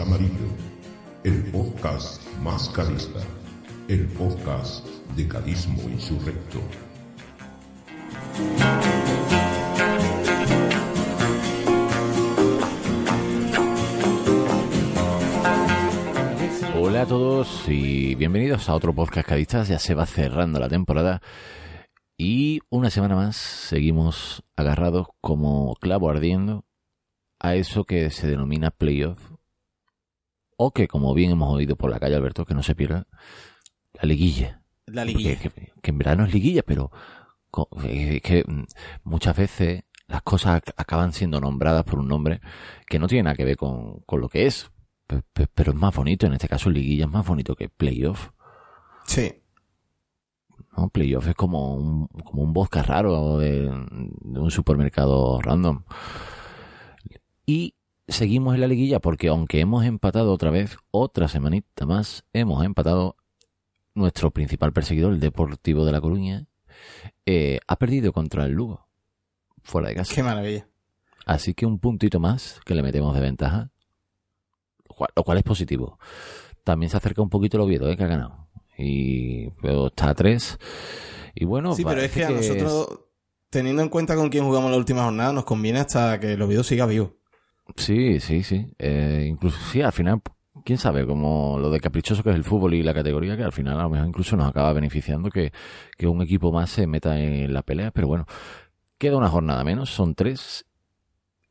Amarillo, el podcast más carista, el podcast de carismo insurrecto. Hola a todos y bienvenidos a otro podcast cadistas. Ya se va cerrando la temporada y una semana más seguimos agarrados como clavo ardiendo a eso que se denomina playoff o que como bien hemos oído por la calle Alberto que no se pierda la liguilla. La liguilla. Que, que en verano es liguilla, pero eh, es que mm, muchas veces las cosas ac- acaban siendo nombradas por un nombre que no tiene nada que ver con, con lo que es. Pe- pe- Pero es más bonito, en este caso liguilla es más bonito que playoff. Sí. ¿no? Playoff es como un, como un vodka raro de, de un supermercado random. Y seguimos en la liguilla porque aunque hemos empatado otra vez, otra semanita más, hemos empatado nuestro principal perseguidor, el Deportivo de La Coruña, eh, ha perdido contra el Lugo, fuera de casa. Qué maravilla. Así que un puntito más que le metemos de ventaja, lo cual, es positivo. También se acerca un poquito el Oviedo, ¿eh? que ha ganado. Y pero está a tres. Y bueno, Sí, pero es que a nosotros, teniendo en cuenta con quién jugamos la última jornada, nos conviene hasta que el Oviedo siga vivo. Sí, sí, sí. Eh, incluso, sí, al final, quién sabe, como lo de caprichoso que es el fútbol y la categoría, que al final a lo mejor incluso nos acaba beneficiando que, que un equipo más se meta en la pelea, pero bueno, queda una jornada menos, son tres,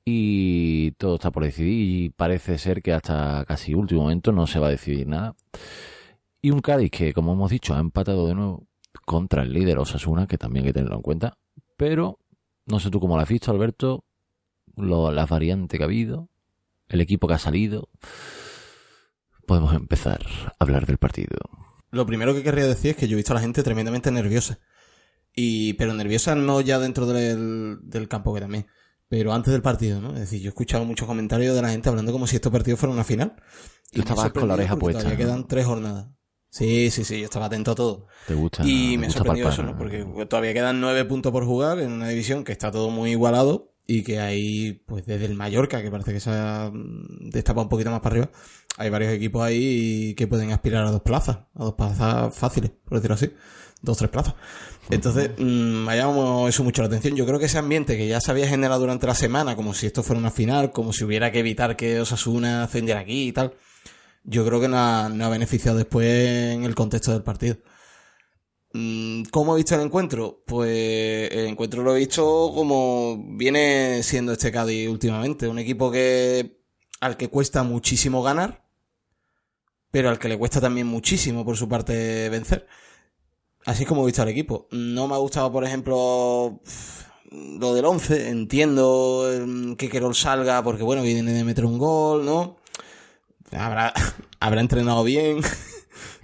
y todo está por decidir, y parece ser que hasta casi último momento no se va a decidir nada. Y un Cádiz que, como hemos dicho, ha empatado de nuevo contra el líder Osasuna, que también hay que tenerlo en cuenta, pero no sé tú cómo lo has visto, Alberto, lo, las variantes que ha habido, el equipo que ha salido. Podemos empezar a hablar del partido. Lo primero que querría decir es que yo he visto a la gente tremendamente nerviosa. Y, pero nerviosa no ya dentro del, del campo que también, pero antes del partido, ¿no? Es decir, yo he escuchado muchos comentarios de la gente hablando como si estos partidos fueran una final. Tú Y ha estabas con la oreja puesta, Todavía ¿no? quedan tres jornadas. Sí, sí, sí, yo estaba atento a todo. ¿Te gusta? Y te me sorprendido eso? ¿no? Porque todavía quedan nueve puntos por jugar en una división que está todo muy igualado y que hay, pues desde el Mallorca, que parece que se ha mm, destapado un poquito más para arriba, hay varios equipos ahí que pueden aspirar a dos plazas, a dos plazas fáciles, por decirlo así. Dos, tres plazas. Entonces, mm, me ha llamado eso mucho la atención. Yo creo que ese ambiente que ya se había generado durante la semana, como si esto fuera una final, como si hubiera que evitar que Osasuna ascendiera aquí y tal, yo creo que no ha, no ha beneficiado después en el contexto del partido. Mm, ¿Cómo he visto el encuentro? Pues el encuentro lo he visto como viene siendo este Cádiz últimamente. Un equipo que al que cuesta muchísimo ganar, pero al que le cuesta también muchísimo por su parte vencer. Así es como he visto al equipo. No me ha gustado, por ejemplo, lo del 11. Entiendo mm, que Querol salga porque, bueno, viene de meter un gol, ¿no? Habrá, habrá entrenado bien.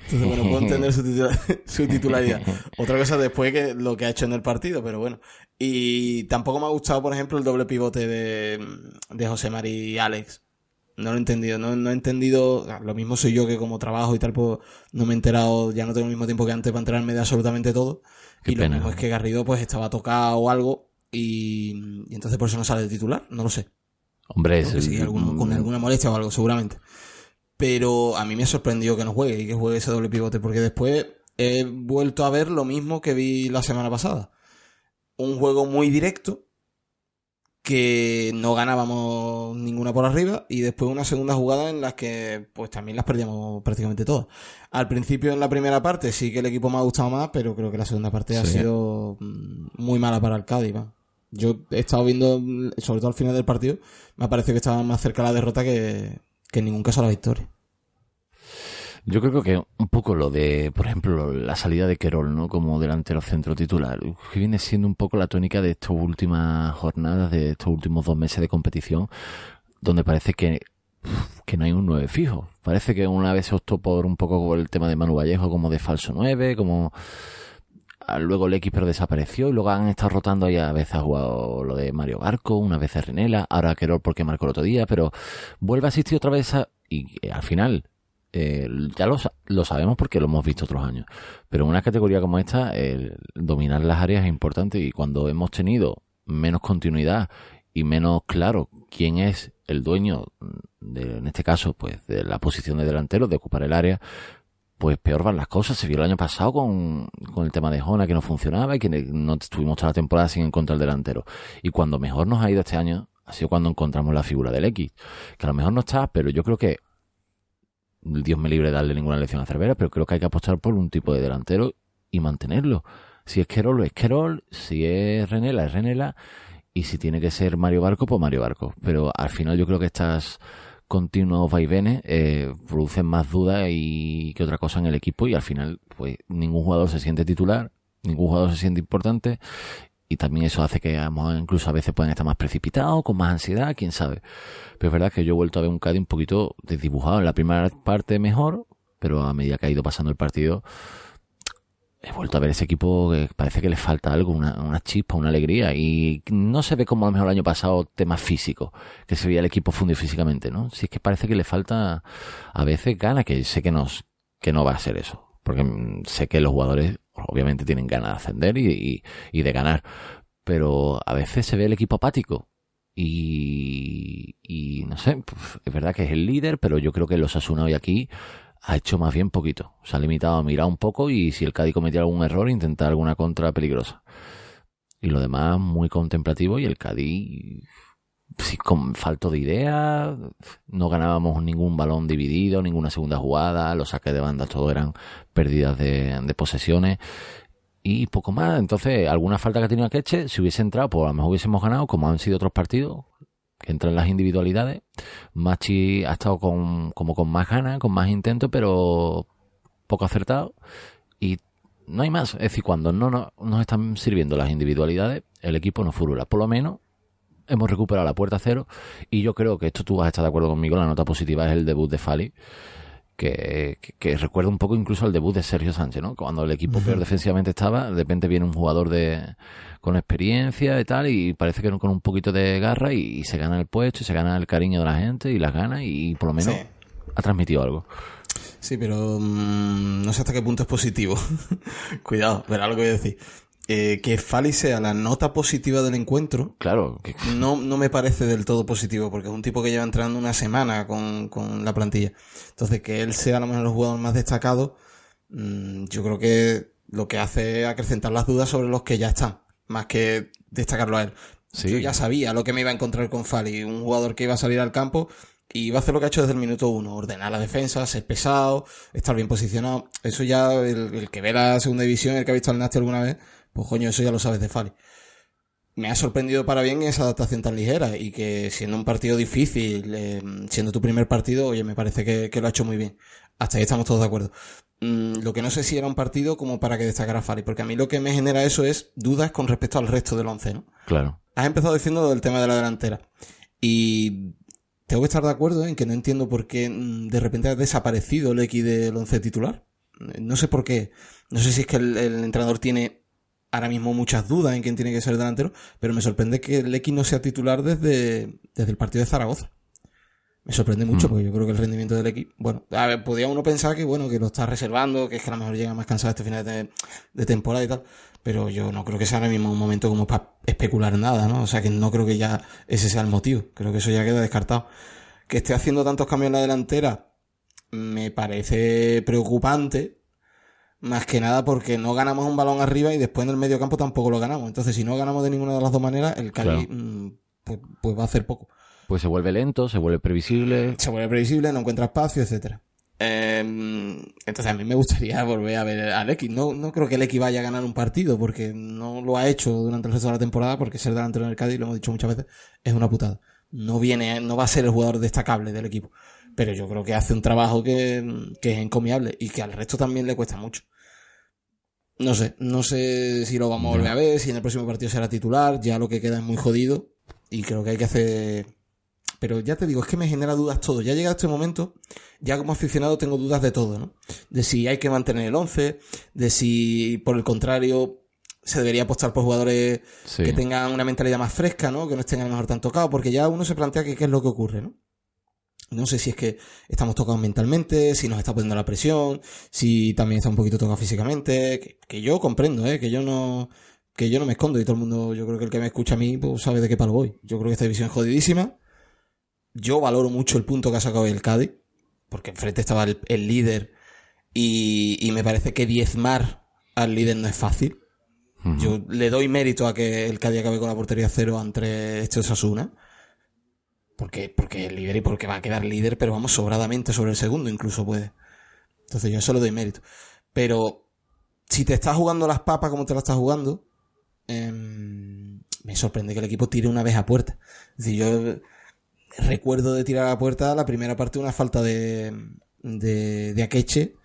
Entonces, bueno, puedo entender su, titula- su titularidad. Otra cosa después que lo que ha hecho en el partido, pero bueno. Y tampoco me ha gustado, por ejemplo, el doble pivote de, de José Mari y Alex. No lo he entendido, no, no he entendido, lo mismo soy yo que como trabajo y tal, pues no me he enterado, ya no tengo el mismo tiempo que antes para enterarme de absolutamente todo. Qué y pena. lo mismo es que Garrido pues estaba tocado o algo y, y entonces por eso no sale de titular, no lo sé. Hombre, que es sí, alguno- con alguna molestia o algo, seguramente. Pero a mí me ha sorprendido que no juegue y que juegue ese doble pivote, porque después he vuelto a ver lo mismo que vi la semana pasada. Un juego muy directo, que no ganábamos ninguna por arriba, y después una segunda jugada en la que pues también las perdíamos prácticamente todas. Al principio en la primera parte sí que el equipo me ha gustado más, pero creo que la segunda parte ha sido mm, muy mala para el Cádiz. va. Yo he estado viendo, sobre todo al final del partido, me ha parecido que estaba más cerca la derrota que, que en ningún caso la victoria. Yo creo que un poco lo de, por ejemplo, la salida de Querol, ¿no? Como delantero centro titular, que viene siendo un poco la tónica de estas últimas jornadas, de estos últimos dos meses de competición, donde parece que, que no hay un nueve fijo. Parece que una vez se optó por un poco el tema de Manu Vallejo como de falso nueve, como luego el X pero desapareció y luego han estado rotando ahí a veces ha jugado lo de Mario Barco, una vez Renela, ahora Querol porque marcó el otro día, pero vuelve a asistir otra vez a, y eh, al final eh, ya lo, lo, sabemos porque lo hemos visto otros años. Pero en una categoría como esta, el dominar las áreas es importante y cuando hemos tenido menos continuidad y menos claro quién es el dueño, de, en este caso, pues de la posición de delantero, de ocupar el área, pues peor van las cosas. Se vio el año pasado con, con el tema de Jona que no funcionaba y que no estuvimos toda la temporada sin encontrar el delantero. Y cuando mejor nos ha ido este año ha sido cuando encontramos la figura del X, que a lo mejor no está, pero yo creo que Dios me libre de darle ninguna lección a Cervera, pero creo que hay que apostar por un tipo de delantero y mantenerlo. Si es Querol, es Querol, si es Renela, es Renela, y si tiene que ser Mario Barco, pues Mario Barco. Pero al final yo creo que estas continuos vaivenes eh, producen más dudas y que otra cosa en el equipo y al final pues ningún jugador se siente titular, ningún jugador se siente importante y también eso hace que incluso a veces pueden estar más precipitados, con más ansiedad, quién sabe. Pero es verdad que yo he vuelto a ver un Cádiz un poquito desdibujado. En la primera parte mejor, pero a medida que ha ido pasando el partido, he vuelto a ver ese equipo que parece que le falta algo, una, chispa, una alegría. Y no se ve como a lo mejor el año pasado temas físicos, que se veía el equipo fundido físicamente, ¿no? Si es que parece que le falta a veces gana, que sé que, nos, que no va a ser eso. Porque sé que los jugadores obviamente tienen ganas de ascender y, y, de ganar. Pero a veces se ve el equipo apático. Y, y no sé, pues, es verdad que es el líder, pero yo creo que los Asuna hoy aquí ha hecho más bien poquito. Se ha limitado a mirar un poco y si el Cádiz cometía algún error, intentar alguna contra peligrosa. Y lo demás muy contemplativo y el Cádiz con falto de idea, no ganábamos ningún balón dividido, ninguna segunda jugada, los saques de banda todo eran pérdidas de, de posesiones y poco más. Entonces, alguna falta que ha tenido Akeche, si hubiese entrado, pues a lo mejor hubiésemos ganado, como han sido otros partidos, que entran las individualidades. Machi ha estado con, como con más ganas, con más intento, pero poco acertado. Y no hay más. Es decir, cuando no, no nos están sirviendo las individualidades, el equipo no furula. Por lo menos hemos recuperado la puerta cero y yo creo que esto tú vas a estar de acuerdo conmigo, la nota positiva es el debut de Fali. Que, que, recuerda un poco incluso al debut de Sergio Sánchez, ¿no? Cuando el equipo peor defensivamente estaba, de repente viene un jugador de con experiencia y tal, y parece que con un poquito de garra y, se gana el puesto, y se gana el cariño de la gente y las ganas, y, por lo menos ha transmitido algo. Sí, pero mm, no sé hasta qué punto es positivo. Cuidado, verá lo que voy a decir eh, que Fali sea la nota positiva del encuentro. Claro. No, no me parece del todo positivo, porque es un tipo que lleva entrando una semana con, con la plantilla. Entonces, que él sea a lo mejor el jugador más destacado, mm, yo creo que lo que hace es acrecentar las dudas sobre los que ya están, más que destacarlo a él. Yo ya sabía lo que me iba a encontrar con Fali, un jugador que iba a salir al campo y iba a hacer lo que ha hecho desde el minuto uno, ordenar la defensa, ser pesado, estar bien posicionado. Eso ya el, el que ve la segunda división, el que ha visto al Nasty alguna vez, pues coño, eso ya lo sabes de Fali. Me ha sorprendido para bien esa adaptación tan ligera y que siendo un partido difícil, eh, siendo tu primer partido, oye, me parece que, lo ha hecho muy bien. Hasta ahí estamos todos de acuerdo. Mm, lo que no sé si era un partido como para que destacara Fali, porque a mí lo que me genera eso es dudas con respecto al resto del once, ¿no? Claro. Has empezado diciendo del tema de la delantera. Y tengo que estar de acuerdo en que no entiendo por qué mm, de repente ha desaparecido el X del once titular. No sé por qué. No sé si es que el entrenador tiene ahora mismo muchas dudas en quién tiene que ser delantero, pero me sorprende que el X no sea titular desde, desde el partido de Zaragoza. Me sorprende mucho, mm. porque yo creo que el rendimiento del X, bueno, a ver, podía uno pensar que bueno, que lo está reservando, que es que a lo mejor llega más cansado este final de, temporada y tal, pero yo no creo que sea ahora mismo un momento como para especular nada, ¿no? O sea que no creo que ya ese sea el motivo, creo que eso ya queda descartado. Que esté haciendo tantos cambios en la delantera me parece preocupante, más que nada porque no ganamos un balón arriba y después en el medio campo tampoco lo ganamos. Entonces, si no ganamos de ninguna de las dos maneras, el Cali mm, pues, pues, va a hacer poco. Pues se vuelve lento, se vuelve previsible. Se vuelve previsible, no encuentra espacio, etcétera. Em, entonces a mí me gustaría volver a ver al X. No, no creo que el X vaya a ganar un partido porque no lo ha hecho durante el resto de la temporada porque ser delantero en el Cádiz, lo hemos dicho muchas veces, es una putada. No viene, no va a ser el jugador destacable del equipo pero yo creo que hace un trabajo que, que es encomiable y que al resto también le cuesta mucho. No sé, no sé si lo vamos a volver a ver, si en el próximo partido será titular, ya lo que queda es muy jodido y creo que hay que hacer... Pero ya te digo, es que me genera dudas todo. Ya llegado este momento, ya como aficionado tengo dudas de todo, ¿no? De si hay que mantener el 11, de si por el contrario se debería apostar por jugadores Sí. que tengan una mentalidad más fresca, ¿no? Que no estén a lo mejor tan tocados, porque ya uno se plantea que qué es lo que ocurre, ¿no? No sé si es que estamos tocados mentalmente, si nos está poniendo la presión, si también está un poquito tocado físicamente, que, que yo comprendo, ¿eh? Que yo no, que yo no me escondo y todo el mundo, yo creo que el que me escucha a mí, pues sabe de qué palo voy. Yo creo que esta división es jodidísima. Yo valoro mucho el punto que ha sacado el Cádiz, porque enfrente estaba el, el líder y, y me parece que diezmar al líder no es fácil. Yo le doy mérito a que el Cádiz acabe con la portería cero entre este Osasuna. Porque, porque es líder y porque va a quedar líder, pero vamos sobradamente sobre el segundo, incluso puede. Entonces yo eso le doy mérito. Pero si te estás jugando las papas como te las estás jugando, em, me sorprende que el equipo tire una vez a puerta. Es decir, yo recuerdo de tirar a puerta la primera parte una falta de, de, de Akeche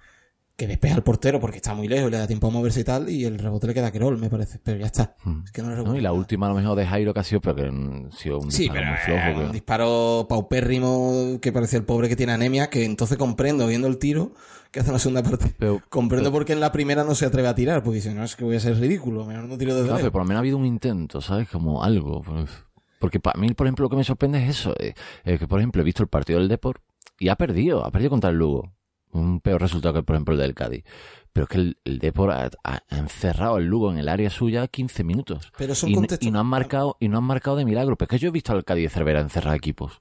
que despeja al portero porque está muy lejos, le da tiempo a moverse y tal, y el rebote le queda a Querol, me parece. Pero ya está. Mm. Es que no le ¿no? recuerdo Y la última a lo mejor de Jairo que ha sido, pero que ha sido un Sí, disparo pero muy flojo. que- un disparo paupérrimo que parecía el pobre que tiene anemia, que entonces comprendo, viendo el tiro que hace en la segunda parte, Pero- comprendo por qué en la primera no se atreve a tirar, porque dice, no, es que voy a ser ridículo, mejor no tiro desde Claro, pero por lo menos ha habido un intento, ¿sabes? Como algo. pues. Porque para mí, por ejemplo, lo que me sorprende es eso. eh, eh, que, por ejemplo, he visto el partido del Deport y ha perdido. Ha perdido contra el Lugo. Un peor resultado que, por ejemplo, el del Cádiz. Pero es que el, el Deport ha, encerrado el Lugo en el área suya 15 minutos. Pero son y, contextos- y no han marcado y no han marcado de milagro. Pero es que yo he visto al Cádiz de Cervera encerrar equipos.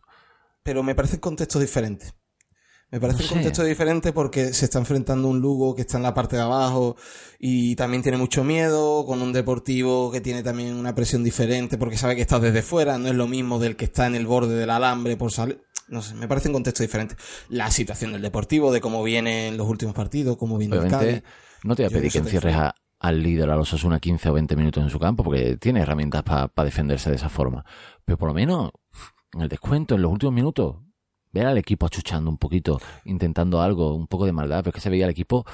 Pero me parecen contextos diferentes. Me parece No un contexto diferente porque se está enfrentando un Lugo que está en la parte de abajo y también tiene mucho miedo, con un Deportivo que tiene también una presión diferente porque sabe que está desde fuera, no es lo mismo del que está en el borde del alambre por salir. No sé, me parece un contexto diferente. La situación del Deportivo, de cómo viene en los últimos partidos, cómo viene el Obviamente, Cádiz. no te voy a pedir que encierres a- al líder, a los Osasuna 15 o 20 minutos en su campo, porque tiene herramientas para defenderse de esa forma. Pero por lo menos, en el descuento, en los últimos minutos, ver al equipo achuchando un poquito, intentando algo, un poco de maldad, pero es que se veía al equipo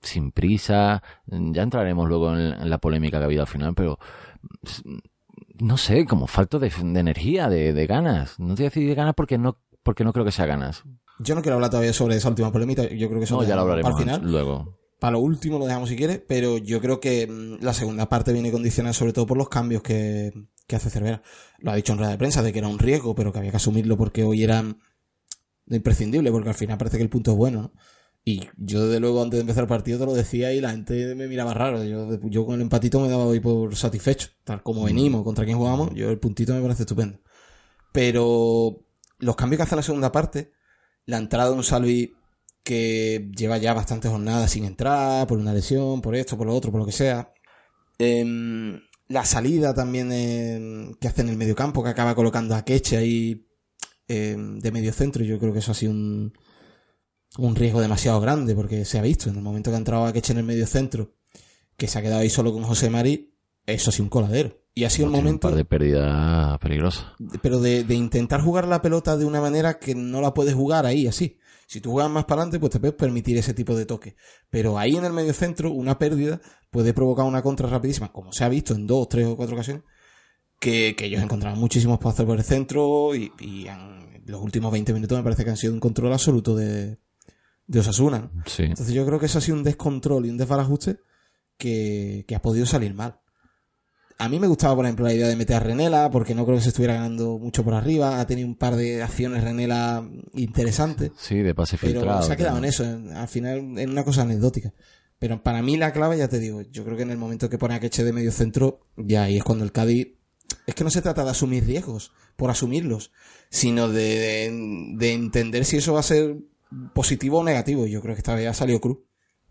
sin prisa. Ya entraremos luego en, en la polémica que ha habido al final, pero no sé, como falta de, de energía, de, de ganas. No te voy a decir de ganas porque no, porque no creo que sea ganas. Yo no quiero hablar todavía sobre esa última polémica, yo creo que eso No, ya lo hablaremos para el final. luego. Para lo último lo dejamos si quieres, pero yo creo que mm, la segunda parte viene condicionada sobre todo por los cambios que, que hace Cervera. Lo ha dicho en rueda de prensa de que era un riesgo, pero que había que asumirlo porque hoy era imprescindible, porque al final parece que el punto es bueno, ¿no? Y yo desde luego antes de empezar el partido te lo decía y la gente me miraba raro. Yo, yo con el empatito me daba hoy por satisfecho. Tal como venimos, contra quien jugamos, yo el puntito me parece estupendo. Pero los cambios que hace la segunda parte, la entrada de un Salvi que lleva ya bastantes jornadas sin entrar, por una lesión, por esto, por lo otro, por lo que sea. Em, la salida también em, que hace en el mediocampo, que acaba colocando a Keche ahí em, de medio centro, yo creo que eso ha sido un, un riesgo demasiado grande, porque se ha visto en el momento que ha entrado a Keche en el medio centro, que se ha quedado ahí solo con José Mari, eso ha sido un coladero. Y ha sido el Tiene momento Un par de pérdidas peligrosas. pero de, de intentar jugar la pelota de una manera que no la puedes jugar ahí, así. Si tú juegas más para adelante, pues te puedes permitir ese tipo de toque. Pero ahí en el medio centro, una pérdida puede provocar una contra rapidísima, como se ha visto en dos, tres o cuatro ocasiones, que, que ellos encontraban muchísimos espacios por el centro y, y han- los últimos 20 minutos me parece que han sido un control absoluto de, de Osasuna. ¿no? Sí. Entonces yo creo que eso ha sido un descontrol y un desbarajuste que, que ha podido salir mal. A mí me gustaba, por ejemplo, la idea de meter a Renela, porque no creo que se estuviera ganando mucho por arriba. Ha tenido un par de acciones Renela interesantes, Sí, de pase pero filtrado. se ha quedado claro. en eso, en- al final en una cosa anecdótica. Pero para mí la clave, ya te digo, yo creo que en el momento que pone a Queche de medio centro, ya ahí es cuando el Cádiz... Es que no se trata de asumir riesgos, por asumirlos, sino de, de, de entender si eso va a ser positivo o negativo. Yo creo que esta vez ha salido cruz.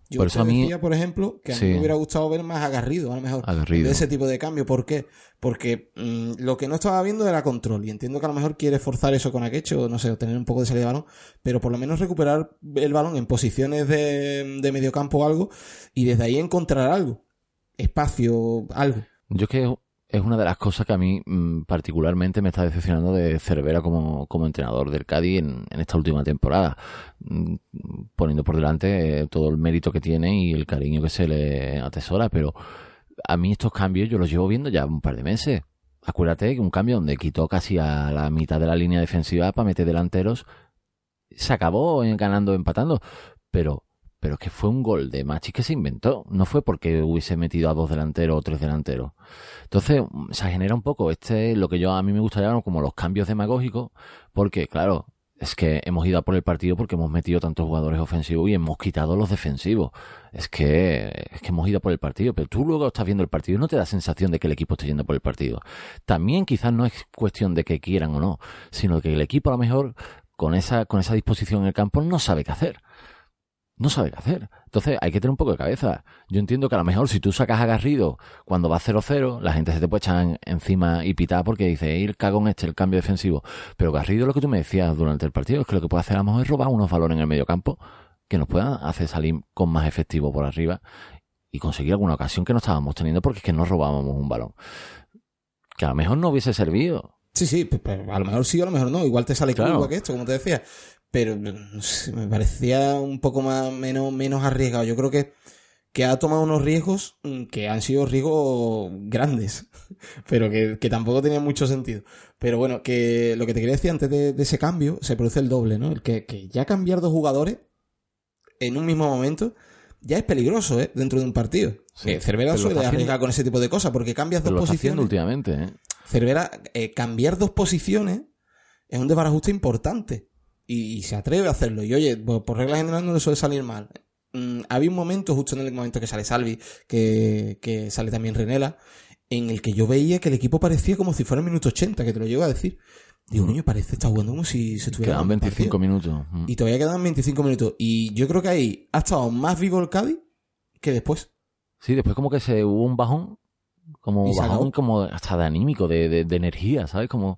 Yo Por eso a mí- por ejemplo, que a Sí. mí me hubiera gustado ver más agarrido, a lo mejor. De ese tipo de cambio. ¿Por qué? Porque mm, lo que no estaba viendo era control. Y entiendo que a lo mejor quiere forzar eso con Akecho, no sé, tener un poco de salida de balón. Pero por lo menos recuperar el balón en posiciones de, de medio campo o algo. Y desde ahí encontrar algo. Espacio, algo. Yo es que es una de las cosas que a mí mm, particularmente me está decepcionando de Cervera como, como entrenador del Cádiz en, esta última temporada, mm, poniendo por delante eh, todo el mérito que tiene y el cariño que se le atesora, pero a mí estos cambios yo los llevo viendo ya un par de meses. Acuérdate que un cambio donde quitó casi a la mitad de la línea defensiva para meter delanteros, se acabó ganando, empatando, pero pero es que fue un gol de Machis que se inventó. No fue porque hubiese metido a dos delanteros o tres delanteros. Entonces, se genera un poco este, lo que yo a mí me gusta llamar como los cambios demagógicos, porque, claro, es que hemos ido a por el partido porque hemos metido tantos jugadores ofensivos y hemos quitado los defensivos. Es que, es que hemos ido a por el partido, pero tú luego estás viendo el partido y no te da sensación de que el equipo esté yendo por el partido. También quizás no es cuestión de que quieran o no, sino que el equipo a lo mejor con esa, con esa disposición en el campo no sabe qué hacer no sabe qué hacer. Entonces hay que tener un poco de cabeza. Yo entiendo que a lo mejor si tú sacas a Garrido cuando va 0-0, la gente se te puede echar encima y pitar porque dice, ir cagón este, el cambio defensivo. Pero Garrido, lo que tú me decías durante el partido, es que lo que puede hacer a lo mejor es robar unos valores en el medio campo que nos puedan hacer salir con más efectivo por arriba y conseguir alguna ocasión que no estábamos teniendo porque es que no robábamos un balón. Que a lo mejor no hubiese servido. Sí, sí, pero a lo mejor sí, a lo mejor no. Igual te sale claro. que esto, como te decía pero me parecía un poco más menos, menos arriesgado. Yo creo que, que ha tomado unos riesgos mm, que han sido riesgos grandes, pero que, que tampoco tenían mucho sentido. Pero bueno, que lo que te quería decir antes de, ese cambio, se produce el doble, ¿no? El que, que, ya cambiar dos jugadores en un mismo momento ya es peligroso, ¿eh? Dentro de un partido. Sí, Cervera suele arriesgar con ese tipo de cosas porque cambias dos posiciones. últimamente, ¿eh? Cervera, eh, cambiar dos posiciones es un desbarajuste importante y, se atreve a hacerlo. Y oye, por, regla general no le suele salir mal. Mm, había un momento, justo en el momento que sale Salvi, que, que sale también Renela, en el que yo veía que el equipo parecía como si fuera el minuto 80, que te lo llego a decir. Digo, niño, parece está jugando como si se tuviera. Quedan 25 minutos. Y todavía quedan 25 minutos. Y yo creo que ahí ha estado más vivo el Cádiz que después. Sí, después como que se hubo un bajón, como bajón como hasta de anímico, de, de, de energía, ¿sabes? Como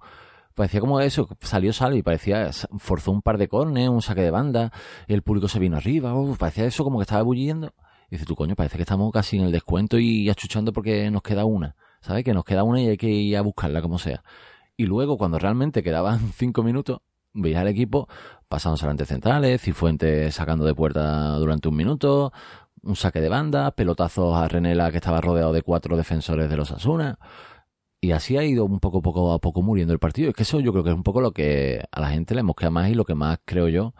parecía como eso, salió Salvi, parecía, forzó un par de cornes, un saque de banda, el público se vino arriba, parecía eso como que estaba bulliendo. Y dice, tú coño, parece que estamos casi en el descuento y achuchando porque nos queda una, ¿sabes? Que nos queda una y hay que ir a buscarla como sea. Y luego, cuando realmente quedaban cinco minutos, veía al equipo pasándose adelante centrales, Cifuentes sacando de puerta durante un minuto, un saque de banda, pelotazos a Renela que estaba rodeado de cuatro defensores de los Asuna. Y así ha ido un poco, poco a poco muriendo el partido. Es que eso yo creo que es un poco lo que a la gente le mosquea más y lo que más, creo yo,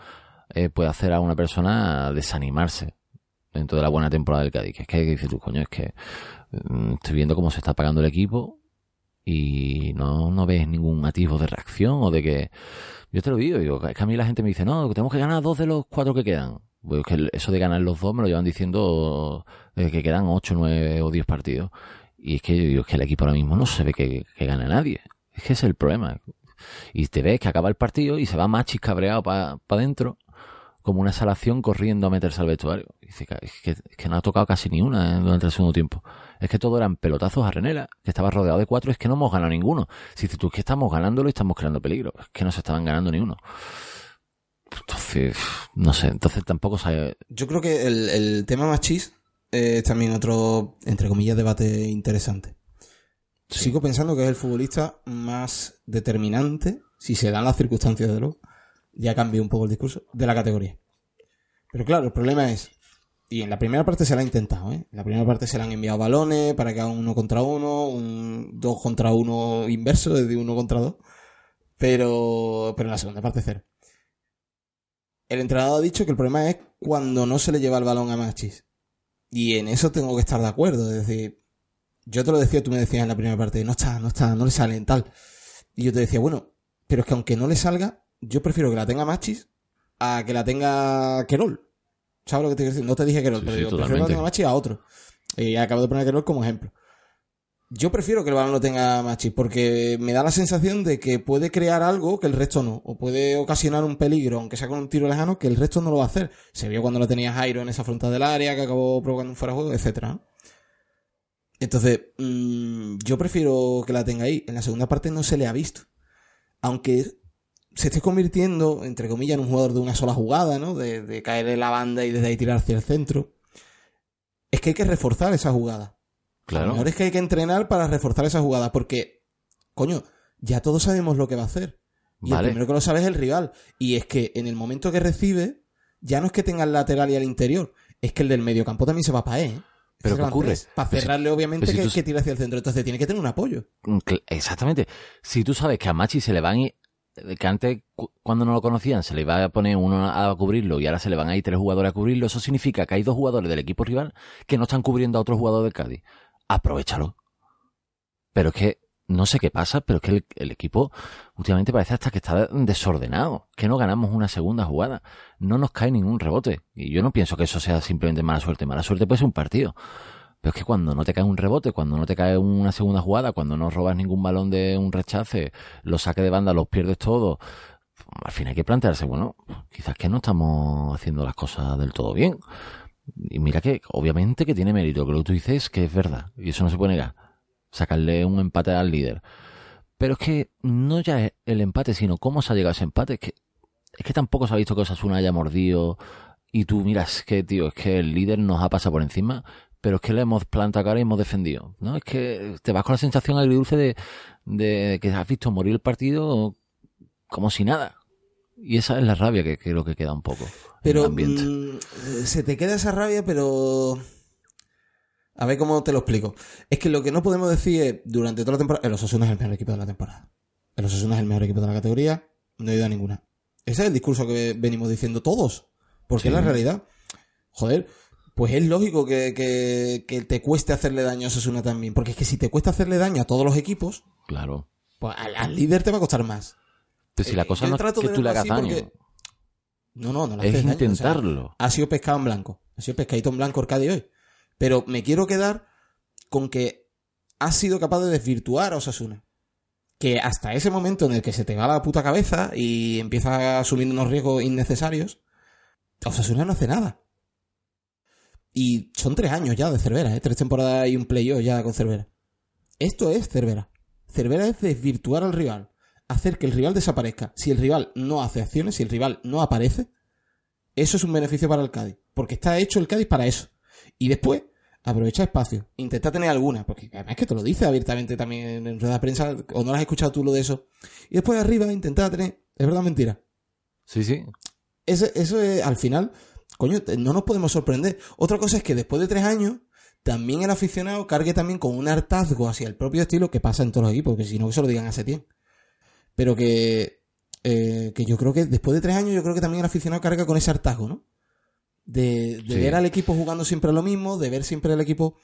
eh, puede hacer a una persona desanimarse dentro de la buena temporada del Cádiz. Que es que dices tú, coño, es que mm, estoy viendo cómo se está pagando el equipo y no, no ves ningún atisbo de reacción o de que... Yo te lo digo, digo, es que a mí la gente me dice, no, tenemos que ganar dos de los cuatro que quedan. Pues que eso de ganar los dos me lo llevan diciendo desde que quedan ocho, nueve o diez partidos. Y es que yo digo, es que el equipo ahora mismo no se ve que, gane nadie. Es que es el problema. Y te ves que acaba el partido y se va Machis cabreado para pa adentro, como una salación corriendo a meterse al vestuario. Y es, que, no ha tocado casi ni una ¿eh? durante el segundo tiempo. Es que todo eran pelotazos a Renela, que estaba rodeado de cuatro, es que no hemos ganado ninguno. Si tú es que estamos ganándolo y estamos creando peligro, es que no se estaban ganando ni uno. Entonces, no sé, entonces tampoco sabe. Yo creo que el, el tema Machis es también otro, entre comillas, debate interesante. Sigo pensando que es el futbolista más determinante, si se dan las circunstancias de lo, ya cambió un poco el discurso, de la categoría. Pero claro, el problema es, y en la primera parte se la ha intentado, ¿eh? En la primera parte se le han enviado balones para que haga uno contra uno, un dos contra uno inverso, desde uno contra dos. Pero, pero en la segunda parte cero. El entrenador ha dicho que el problema es cuando no se le lleva el balón a Machis. Y en eso tengo que estar de acuerdo. Es decir, yo te lo decía, tú me decías en la primera parte, no está, no está, no le salen tal. Y yo te decía, bueno, pero es que aunque no le salga, yo prefiero que la tenga Machis a que la tenga Querol. ¿Sabes lo que te quiero decir? No te dije Querol, pero yo prefiero que la tenga Machis a otro. Y acabo de poner a Querol como ejemplo. Yo prefiero que el balón lo tenga Machis porque me da la sensación de que puede crear algo que el resto no. O puede ocasionar un peligro, aunque sea con un tiro lejano, que el resto no lo va a hacer. Se vio cuando lo tenía Jairo en esa frontal del área, que acabó provocando un fuera de juego, etc. Entonces, mm, yo prefiero que la tenga ahí. En la segunda parte no se le ha visto. Aunque se esté convirtiendo, entre comillas, en un jugador de una sola jugada, ¿no? De, de caer en la banda y desde ahí tirar hacia el centro. Es que hay que reforzar esa jugada Claro. Lo mejor es que hay que entrenar para reforzar esa jugada, porque, coño, ya todos sabemos lo que va a hacer. Y Vale. el primero que lo sabe es el rival. Y es que en el momento que recibe, ya no es que tenga el lateral y el interior, es que el del mediocampo también se va para él. Pero ¿qué ocurre? Para Pero si- cerrarle, obviamente, si que, tú- que tire hacia el centro. Entonces tiene que tener un apoyo. Mm, Exactamente. Si tú sabes que a Machi se le van y que antes cu- cuando no lo conocían se le iba a poner uno a cubrirlo y ahora se le van a ir tres jugadores a cubrirlo, eso significa que hay dos jugadores del equipo rival que no están cubriendo a otro jugador del Cádiz. Aprovechalo. Pero es que no sé qué pasa, pero es que el, equipo últimamente parece hasta que está desordenado, que no ganamos una segunda jugada, no nos cae ningún rebote. Y yo no pienso que eso sea simplemente mala suerte. Mala suerte puede ser un partido. Pero es que cuando no te cae un rebote, cuando no te cae una segunda jugada, cuando no robas ningún balón de un rechace, los saques de banda los pierdes todo, al fin hay que plantearse, bueno, quizás que no estamos haciendo las cosas del todo bien. Y mira que, obviamente que tiene mérito, que lo que tú dices es que es verdad, y eso no se puede negar. Sacarle un empate al líder. Pero es que no ya el empate, sino cómo se ha llegado a ese empate. Es que, es que tampoco se ha visto que Osasuna haya mordido. Y tú miras que, tío, es que el líder nos ha pasado por encima, pero es que le hemos plantado cara y hemos defendido. ¿no? Es que te vas con la sensación agridulce de, de que has visto morir el partido como si nada. Y esa es la rabia que creo que queda un poco en Pero el ambiente. mm, se te queda esa rabia, pero... A ver cómo te lo explico. Es que lo que no podemos decir es, durante toda la temporada, el Osasuna es el mejor equipo de la temporada. El Osasuna es el mejor equipo de la categoría, no he ido a ninguna. Ese es el discurso que venimos diciendo todos. Porque Sí. es la realidad. Joder, pues es lógico que, que, que te cueste hacerle daño a Osasuna también. Porque es que si te cuesta hacerle daño a todos los equipos, Claro. pues al, al líder te va a costar más. Pero si la Eh, cosa no es que tú le hagas daño, porque- No, no, no le es haces daño, o sea, intentarlo. ha sido pescado en blanco. Ha sido pescadito en blanco Arcadi hoy. Pero me quiero quedar con que has sido capaz de desvirtuar a Osasuna. Que hasta ese momento en el que se te va la puta cabeza y empiezas a asumir unos riesgos innecesarios, Osasuna no hace nada. Y son tres años ya de Cervera, ¿eh? tres temporadas y un playoff ya con Cervera. Esto es Cervera. Cervera es desvirtuar al rival, hacer que el rival desaparezca. Si el rival no hace acciones, si el rival no aparece, eso es un beneficio para el Cádiz. Porque está hecho el Cádiz para eso. Y después, aprovecha espacio. Intenta tener alguna. Porque además que te lo dice abiertamente también en rueda de prensa. O no lo has escuchado tú lo de eso. Y después arriba, intenta tener. Es verdad mentira. Sí, sí. Ese- eso es, al final, coño, no nos podemos sorprender. Otra cosa es que después de tres años, también el aficionado cargue también con un hartazgo hacia el propio estilo que pasa en todos los equipos, que si no que se lo digan hace tiempo. Pero que, eh, que yo creo que después de tres años, yo creo que también el aficionado carga con ese hartazgo, ¿no? De, de Sí. ver al equipo jugando siempre lo mismo, de ver siempre al equipo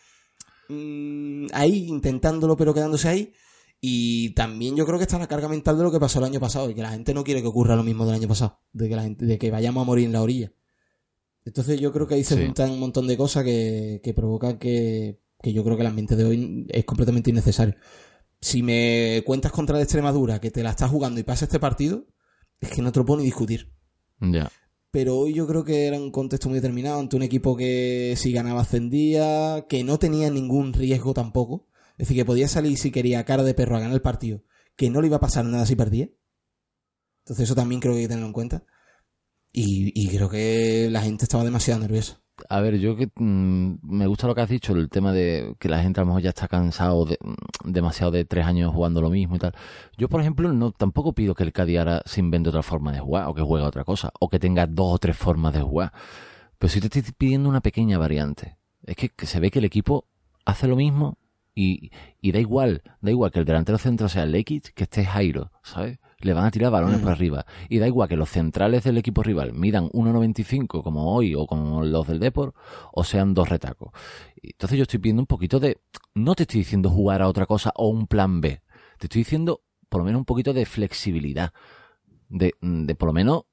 mm, ahí, intentándolo, pero quedándose ahí. Y también yo creo que está la carga mental de lo que pasó el año pasado y que la gente no quiere que ocurra lo mismo del año pasado, de que la gente, de que vayamos a morir en la orilla. Entonces yo creo que ahí se Sí. juntan un montón de cosas que, que provocan que, que yo creo que el ambiente de hoy es completamente innecesario. Si me cuentas contra la Extremadura que te la estás jugando y pasa este partido, es que no te lo puedo ni discutir. Ya. Pero hoy yo creo que era un contexto muy determinado ante un equipo que si ganaba ascendía, que no tenía ningún riesgo tampoco. Es decir, que podía salir si quería cara de perro a ganar el partido, que no le iba a pasar nada si perdía. Entonces eso también creo que hay que tenerlo en cuenta. Y, y creo que la gente estaba demasiado nerviosa. A ver, yo que mm, me gusta lo que has dicho, el tema de que la gente a lo mejor ya está cansado de, mm, demasiado de tres años jugando lo mismo y tal. Yo, por ejemplo, no tampoco pido que el Cádiz se invente otra forma de jugar o que juegue otra cosa o que tenga dos o tres formas de jugar. Pero sí te estoy pidiendo una pequeña variante. Es que, se ve que el equipo hace lo mismo y, y da igual, da igual que el delantero centro sea Lekic que esté Jairo, ¿sabes? Le van a tirar balones Mm. por arriba. Y da igual que los centrales del equipo rival midan 1.95 como hoy o como los del Deport o sean dos retacos. Entonces yo estoy pidiendo un poquito de... No te estoy diciendo jugar a otra cosa o un plan B. Te estoy diciendo por lo menos un poquito de flexibilidad. De, de por lo menos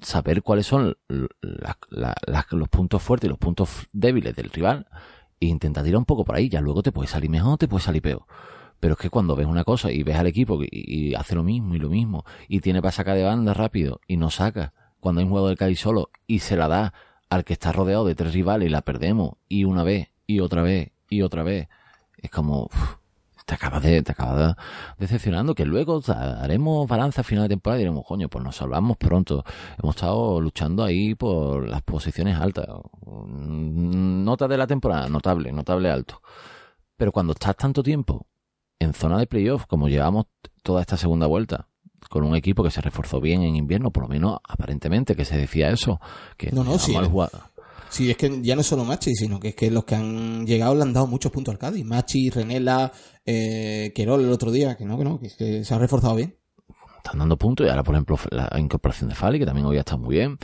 saber cuáles son l- la- la- la- los puntos fuertes y los puntos débiles del rival e intentar tirar un poco por ahí. Ya luego te puede salir mejor, te puede salir peor. Pero es que cuando ves una cosa y ves al equipo y, hace lo mismo y lo mismo y tiene para sacar de banda rápido y no saca cuando hay un jugador del Cádiz solo y se la da al que está rodeado de tres rivales y la perdemos y una vez y otra vez y otra vez es como te acabas de te acabas de- decepcionando que luego haremos balance a final de temporada y diremos coño pues nos salvamos pronto. Hemos estado luchando ahí por las posiciones altas. Nota de la temporada notable notable alto. Pero cuando estás tanto tiempo en zona de playoff, como llevamos toda esta segunda vuelta, con un equipo que se reforzó bien en invierno, por lo menos aparentemente que se decía eso, que No, no, sí. mal jugado. Sí, es que ya no es solo Machi, sino que es que los que han llegado le han dado muchos puntos al Cádiz. Machi, Renela, eh, Querol el otro día, que no, que no, que es que se ha reforzado bien. están dando puntos y ahora, por ejemplo, la incorporación de Fali, que también hoy ha estado muy bien.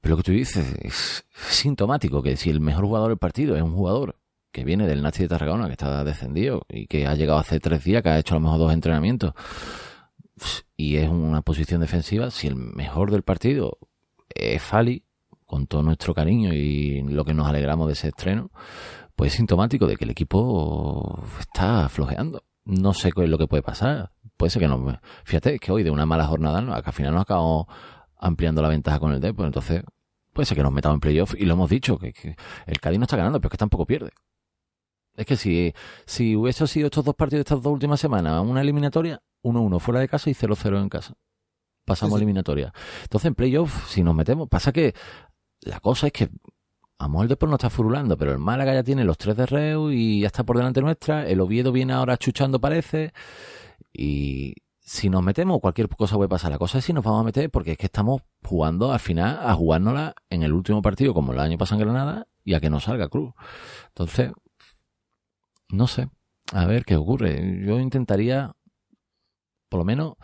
Pero lo que tú dices es sintomático que si el mejor jugador del partido es un jugador que viene del Nazi de Tarragona, que está descendido y que ha llegado hace tres días, que ha hecho a lo mejor dos entrenamientos y es una posición defensiva, si el mejor del partido es Fali, con todo nuestro cariño y lo que nos alegramos de ese estreno, pues es sintomático de que el equipo está flojeando. No sé qué es lo que puede pasar. Puede ser que no. Fíjate que hoy de una mala jornada, ¿no? que al final nos acabamos ampliando la ventaja con el D, pues entonces puede ser que nos metamos en playoff y lo hemos dicho, que, que el Cádiz no está ganando, pero es que tampoco pierde. Es que si, si hubiese sido estos dos partidos de estas dos últimas semanas, una eliminatoria, 1-1 fuera de casa y 0-0 en casa. Pasamos Sí, sí. eliminatoria. Entonces en playoff, si nos metemos, pasa que la cosa es que a lo mejor el Depor no está furulando, pero el Málaga ya tiene los tres de Reu y ya está por delante nuestra. El Oviedo viene ahora chuchando, parece. Y si nos metemos, cualquier cosa puede pasar. La cosa es si nos vamos a meter, porque es que estamos jugando al final a jugárnosla en el último partido, como el año pasado en Granada, y a que no salga Cruz. Entonces, no sé. A ver qué ocurre. Yo intentaría, por lo menos,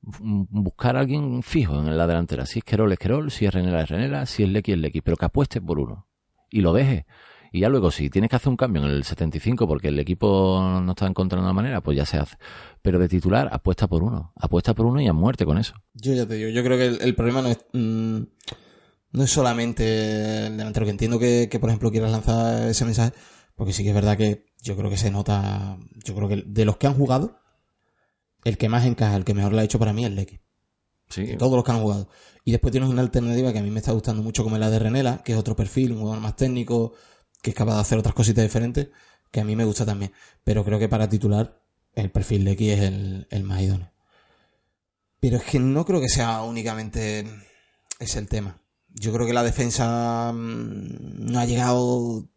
buscar a alguien fijo en la delantera. Si es Querol, es Querol. Si es Renela, es Renela. Si es Lecky, es Lecky. Pero que apueste por uno. Y lo deje. Y ya luego, si tienes que hacer un cambio en el 75 porque el equipo no está encontrando la manera, pues ya se hace. Pero de titular, apuesta por uno. Apuesta por uno y a muerte con eso. Yo ya te digo, yo creo que el, el problema no es, mm, no es solamente el delantero, que entiendo que, que, por ejemplo, quieras lanzar ese mensaje, porque sí que es verdad que yo creo que se nota, yo creo que de los que han jugado, el que más encaja, el que mejor lo ha hecho para mí es Lecky. Sí. de todos los que han jugado. Y después tienes una alternativa que a mí me está gustando mucho, como es la de Renela, que es otro perfil, un jugador más técnico, que es capaz de hacer otras cositas diferentes, que a mí me gusta también. Pero creo que para titular, el perfil de aquí es el, el más idóneo. Pero es que no creo que sea únicamente ese el tema. Yo creo que la defensa mm, no ha llegado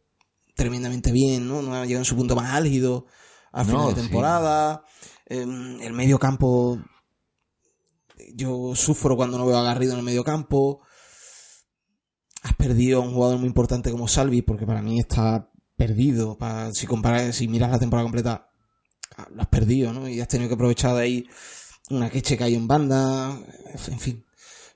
tremendamente bien, ¿no? No ha llegado en su punto más álgido a final No, de sí. temporada. Em, el medio campo yo sufro cuando no veo a Garrido en el medio campo. Has perdido a un jugador muy importante como Salvi, porque para mí está perdido. Pa- si comparas, si miras la temporada completa, ah, lo has perdido, ¿no? Y has tenido que aprovechar de ahí una queche que hay en banda. En fin.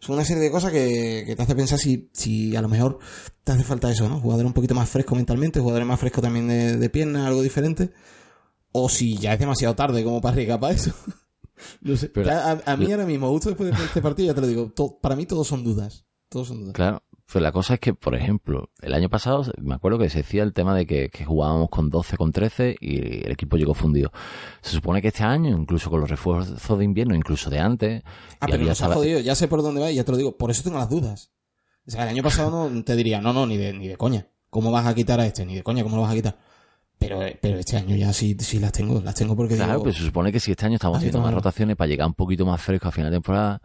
Son una serie de cosas que, que te hace pensar si, si a lo mejor te hace falta eso, ¿no? Jugadores un poquito más frescos mentalmente, jugadores más frescos también de, de pierna, algo diferente. O si ya es demasiado tarde como para arriesgar para eso. No sé. Pero- a, a mí ahora mismo, justo después de este partido, ya te lo digo, to- para mí todos son dudas. Todos son dudas. Claro. Pues la cosa es que, por ejemplo, el año pasado me acuerdo que se decía el tema de que, que jugábamos con 12, con 13 y el equipo llegó fundido. Se supone que este año, incluso con los refuerzos de invierno, incluso de antes, Ah, pero nos ha sala- jodido, ya sé por dónde va y ya te lo digo. Por eso tengo las dudas. O sea, el año pasado no te diría, no, no, ni de, ni de coña. ¿Cómo vas a quitar a este? Ni de coña, ¿cómo lo vas a quitar? Pero, eh, pero este año ya sí, sí las tengo, las tengo porque Claro, digo, pues se supone que si este año estamos Ah, haciendo más rotaciones para llegar un poquito más fresco a final de temporada,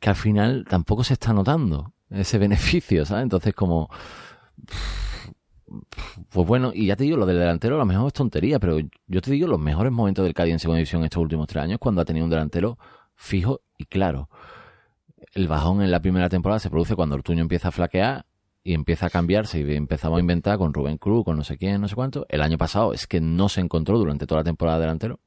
que al final tampoco se está notando ese beneficio, ¿sabes? Entonces como... Pues bueno, y ya te digo, lo del delantero a lo mejor es tontería, pero yo te digo, los mejores momentos del Cádiz en segunda división estos últimos tres años cuando ha tenido un delantero fijo y claro. El bajón en la primera temporada se produce cuando Ortuño empieza a flaquear y empieza a cambiarse y empezamos a inventar con Rubén Cruz, con no sé quién, no sé cuánto. El año pasado es que no se encontró durante toda la temporada delantero.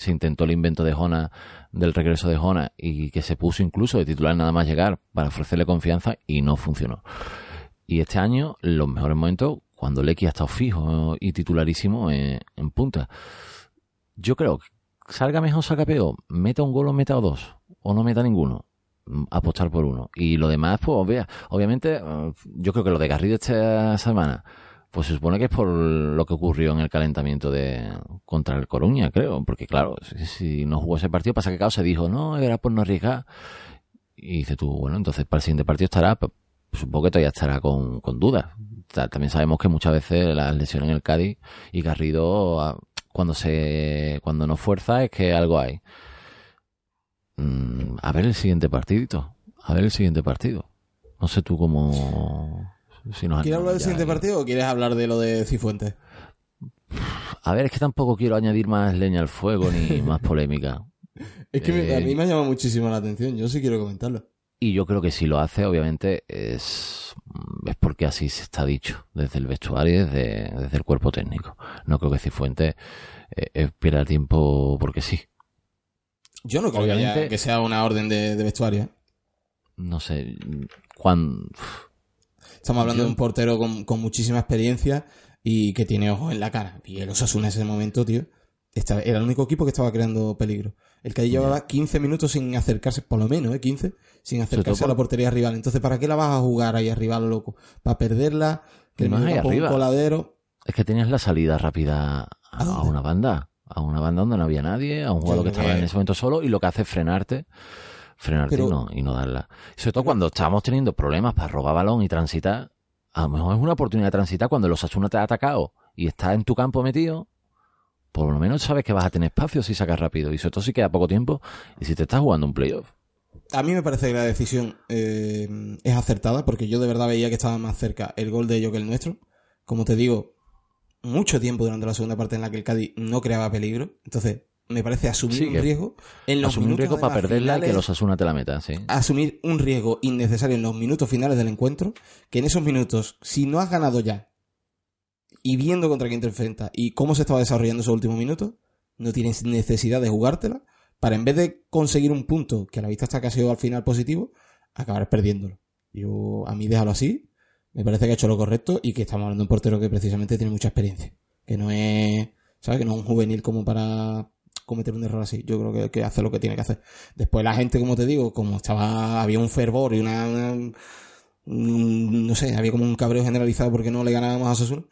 Se intentó el invento de Jona, del regreso de Jona, y que se puso incluso de titular nada más llegar para ofrecerle confianza y no funcionó. Y este año, los mejores momentos, cuando Lecky ha estado fijo y titularísimo en, en punta. Yo creo que salga mejor, salga peor, meta un gol o meta dos, o no meta ninguno mm, apostar por uno. Y lo demás, pues obvia- obviamente, eh, yo creo que lo de Garrido esta semana, pues se supone que es por lo que ocurrió en el calentamiento de contra el Coruña, creo. Porque claro, si, no jugó ese partido, pasa que claro, se dijo, no, era por no arriesgar. Y dice tú, bueno, entonces para el siguiente partido estará, pues, supongo que todavía estará con, con dudas. Ta- También sabemos que muchas veces las lesiones en el Cádiz y Garrido, ah, cuando se cuando no fuerza, es que algo hay. Mm, a ver el siguiente partidito. A ver el siguiente partido. No sé tú cómo. Si nos ¿Quieres hablar del siguiente partido o quieres hablar de lo de Cifuentes? A ver, es que tampoco quiero añadir más leña al fuego ni más polémica. Es que a mí me ha llamado muchísimo la atención. Yo sí quiero comentarlo. Y yo creo que si lo hace, obviamente, es, es porque así se está dicho, desde el vestuario y desde, desde el cuerpo técnico. No creo que Cifuentes eh, eh, pierda tiempo porque sí. Yo no creo que, haya- Obviamente- que sea una orden de, de vestuario. ¿eh? No sé, cuando... Estamos hablando de un portero con, con muchísima experiencia y que tiene ojos en la cara. Y el Osasuna en ese momento, tío, estaba- era el único equipo que estaba creando peligro. El que llevaba 15 minutos sin acercarse, por lo menos, ¿eh? 15, sin acercarse a la por- portería rival. Entonces, ¿para qué la vas a jugar ahí arriba, lo loco? ¿Para perderla? Que más ahí es un arriba. coladero. Es que tenías la salida rápida ¿A a, una banda. A una banda donde no había nadie, a un jugador que estaba en ese momento solo y lo que hace es frenarte. Frenarte Pero- y, no, y no darla. Sobre todo cuando estábamos teniendo problemas para robar balón y transitar, a lo mejor es una oportunidad de transitar cuando los Asuna te ha atacado y está en tu campo metido. Por lo menos sabes que vas a tener espacio si sacas rápido. Y sobre todo si queda poco tiempo y si te estás jugando un playoff. A mí me parece que la decisión eh, es acertada porque yo de verdad veía que estaba más cerca el gol de ellos que el nuestro. Como te digo, mucho tiempo durante la segunda parte en la que el Cádiz no creaba peligro. Entonces, me parece asumir Sí, un riesgo en los Asumir un riesgo para perderla y que finales, los Asuna te la metan, sí. Asumir un riesgo innecesario en los minutos finales del encuentro, que en esos minutos, si no has ganado ya, y viendo contra quién te enfrentas y cómo se estaba desarrollando esos últimos minutos, no tienes necesidad de jugártela para en vez de conseguir un punto que a la vista está sido al final positivo, acabar perdiéndolo. Yo, a mí déjalo así, me parece que ha hecho lo correcto y que estamos hablando de un portero que precisamente tiene mucha experiencia. Que no es, ¿sabes? Que no es un juvenil como para cometer un error así. Yo creo que, hace lo que tiene que hacer. Después la gente, como te digo, como estaba, había un fervor y una, una- un- no sé, había como un cabreo generalizado porque no le ganábamos a Sasuna,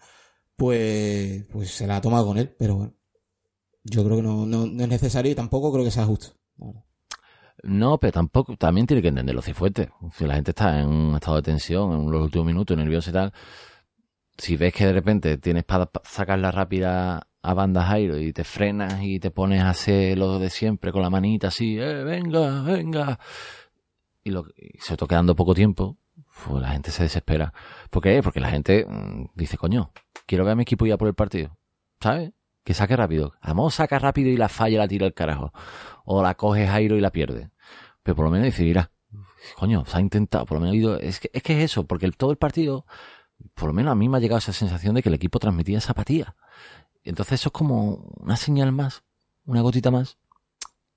pues, pues se la ha tomado con él, pero bueno. Yo creo que no, no, es necesario y tampoco creo que sea justo. No, pero tampoco, también tiene que entenderlo Cifuentes. Si la gente está en un estado de tensión, en los últimos minutos, nervioso y tal, si ves que de repente tienes para sacarla rápida a banda Jairo y te frenas y te pones a hacer lo de siempre con la manita así, eh, venga, venga, y, lo, y se está quedando poco tiempo, pues la gente se desespera. ¿Por qué? Porque la gente mm, dice, coño, quiero ver a mi equipo ya por el partido, ¿sabes? Que saque rápido. A lo mejor saca rápido y la falla la tira el carajo. O la coge Jairo y la pierde. Pero por lo menos dice, mira, coño, se ha intentado, por lo menos ha ido. Es que, es que es eso, porque todo el partido, por lo menos a mí me ha llegado esa sensación de que el equipo transmitía esa apatía. Entonces eso es como una señal más, una gotita más.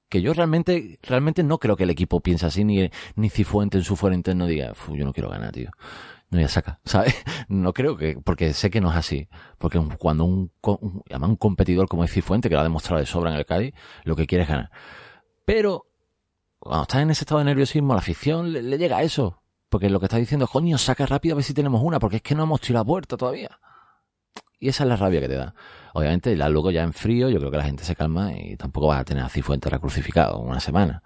Que yo realmente, realmente no creo que el equipo piense así, ni, ni Cifuente en su fuero interno diga, "Fu, yo no quiero ganar, tío. No ya saca, ¿sabes? No creo que, porque sé que no es así. Porque cuando un, un- un competidor como es Cifuente, que lo ha demostrado de sobra en el Cádiz, lo que quiere es ganar. Pero, cuando estás en ese estado de nerviosismo, la afición le, le llega a eso. Porque lo que está diciendo es, coño, saca rápido a ver si tenemos una, porque es que no hemos tirado la puerta todavía. Y esa es la rabia que te da. Obviamente, luego ya en frío, yo creo que la gente se calma y tampoco vas a tener a Cifuentes recrucificado una semana.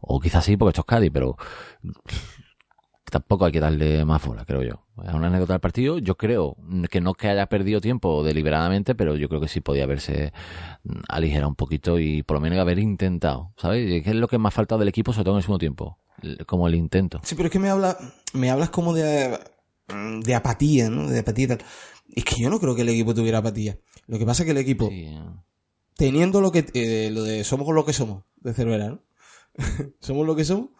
O quizás sí, porque esto es Cádiz, pero tampoco hay que darle más bola, creo yo. Es una anécdota del partido. Yo creo que no que haya perdido tiempo deliberadamente, pero yo creo que sí podía haberse mm, aligerado un poquito y por lo menos haber intentado, ¿sabes? ¿Qué es lo que más ha faltado del equipo, sobre todo en el segundo tiempo? Como el intento. Sí, pero es que me, habla, me hablas como de, de apatía, ¿no? De apatía y tal. Es que yo no creo que el equipo tuviera apatía. Lo que pasa es que el equipo, Sí, teniendo lo que eh, lo de somos lo que somos de Cervera, ¿no? somos lo que somos,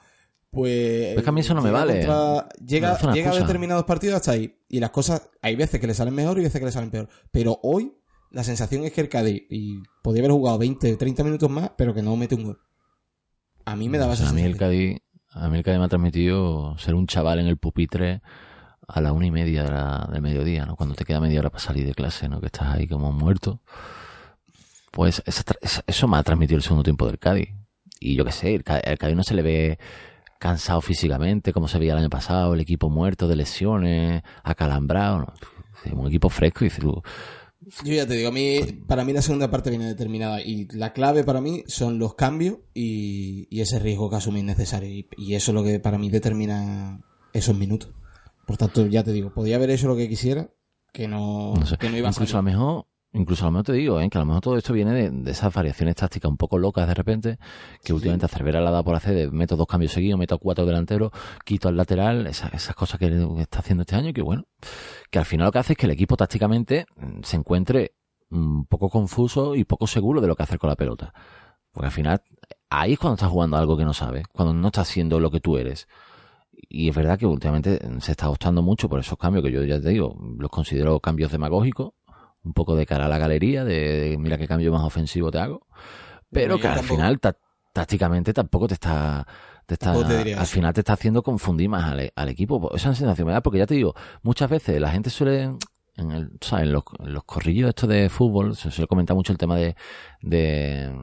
pues Pero es que a mí eso no me vale. contra- llega Me llega a determinados partidos hasta ahí y las cosas hay veces que le salen mejor y veces que le salen peor, pero hoy la sensación es que el Cádiz y podía haber jugado 20, 30 minutos más, pero que no mete un gol. A mí me daba O sea, esa a mí el. Cádiz, a mí el Cádiz me ha transmitido ser un chaval en el pupitre a la una y media de la- del mediodía, ¿no? Cuando te queda media hora para salir de clase, ¿no? Que estás ahí como muerto. Pues eso me ha transmitido el segundo tiempo del Cádiz. Y yo qué sé, el Cádiz, no se le ve cansado físicamente como se veía el año pasado, el equipo muerto de lesiones, acalambrado, ¿no? Un equipo fresco y Yo ya te digo, a mí, para mí la segunda parte viene determinada y la clave para mí son los cambios y, ese riesgo que asumir necesario y, y eso es lo que para mí determina esos minutos. Por tanto, ya te digo, podía haber hecho lo que quisiera, que no, No sé. que no iba a incluso a lo mejor, incluso a lo mejor te digo, ¿eh? que a lo mejor todo esto viene de, de esas variaciones tácticas un poco locas de repente, que últimamente a Cervera la da por hacer, de meto dos cambios seguidos, meto cuatro delanteros, quito al lateral, esas, esas cosas que está haciendo este año, que bueno, que al final lo que hace es que el equipo tácticamente mm, se encuentre un poco confuso y poco seguro de lo que hacer con la pelota. Porque al final, ahí es cuando estás jugando algo que no sabes, cuando no estás haciendo lo que tú eres. Y es verdad que últimamente se está optando mucho por esos cambios que yo ya te digo, los considero cambios demagógicos, un poco de cara a la galería, de, mira qué cambio más ofensivo te hago, pero que al final tácticamente tampoco te está te está, al final te está haciendo confundir más al, equipo. Esa sensación me da, porque ya te digo, muchas veces la gente suele, en, el, en, los, los corrillos estos de fútbol, se suele comentar mucho el tema de, de,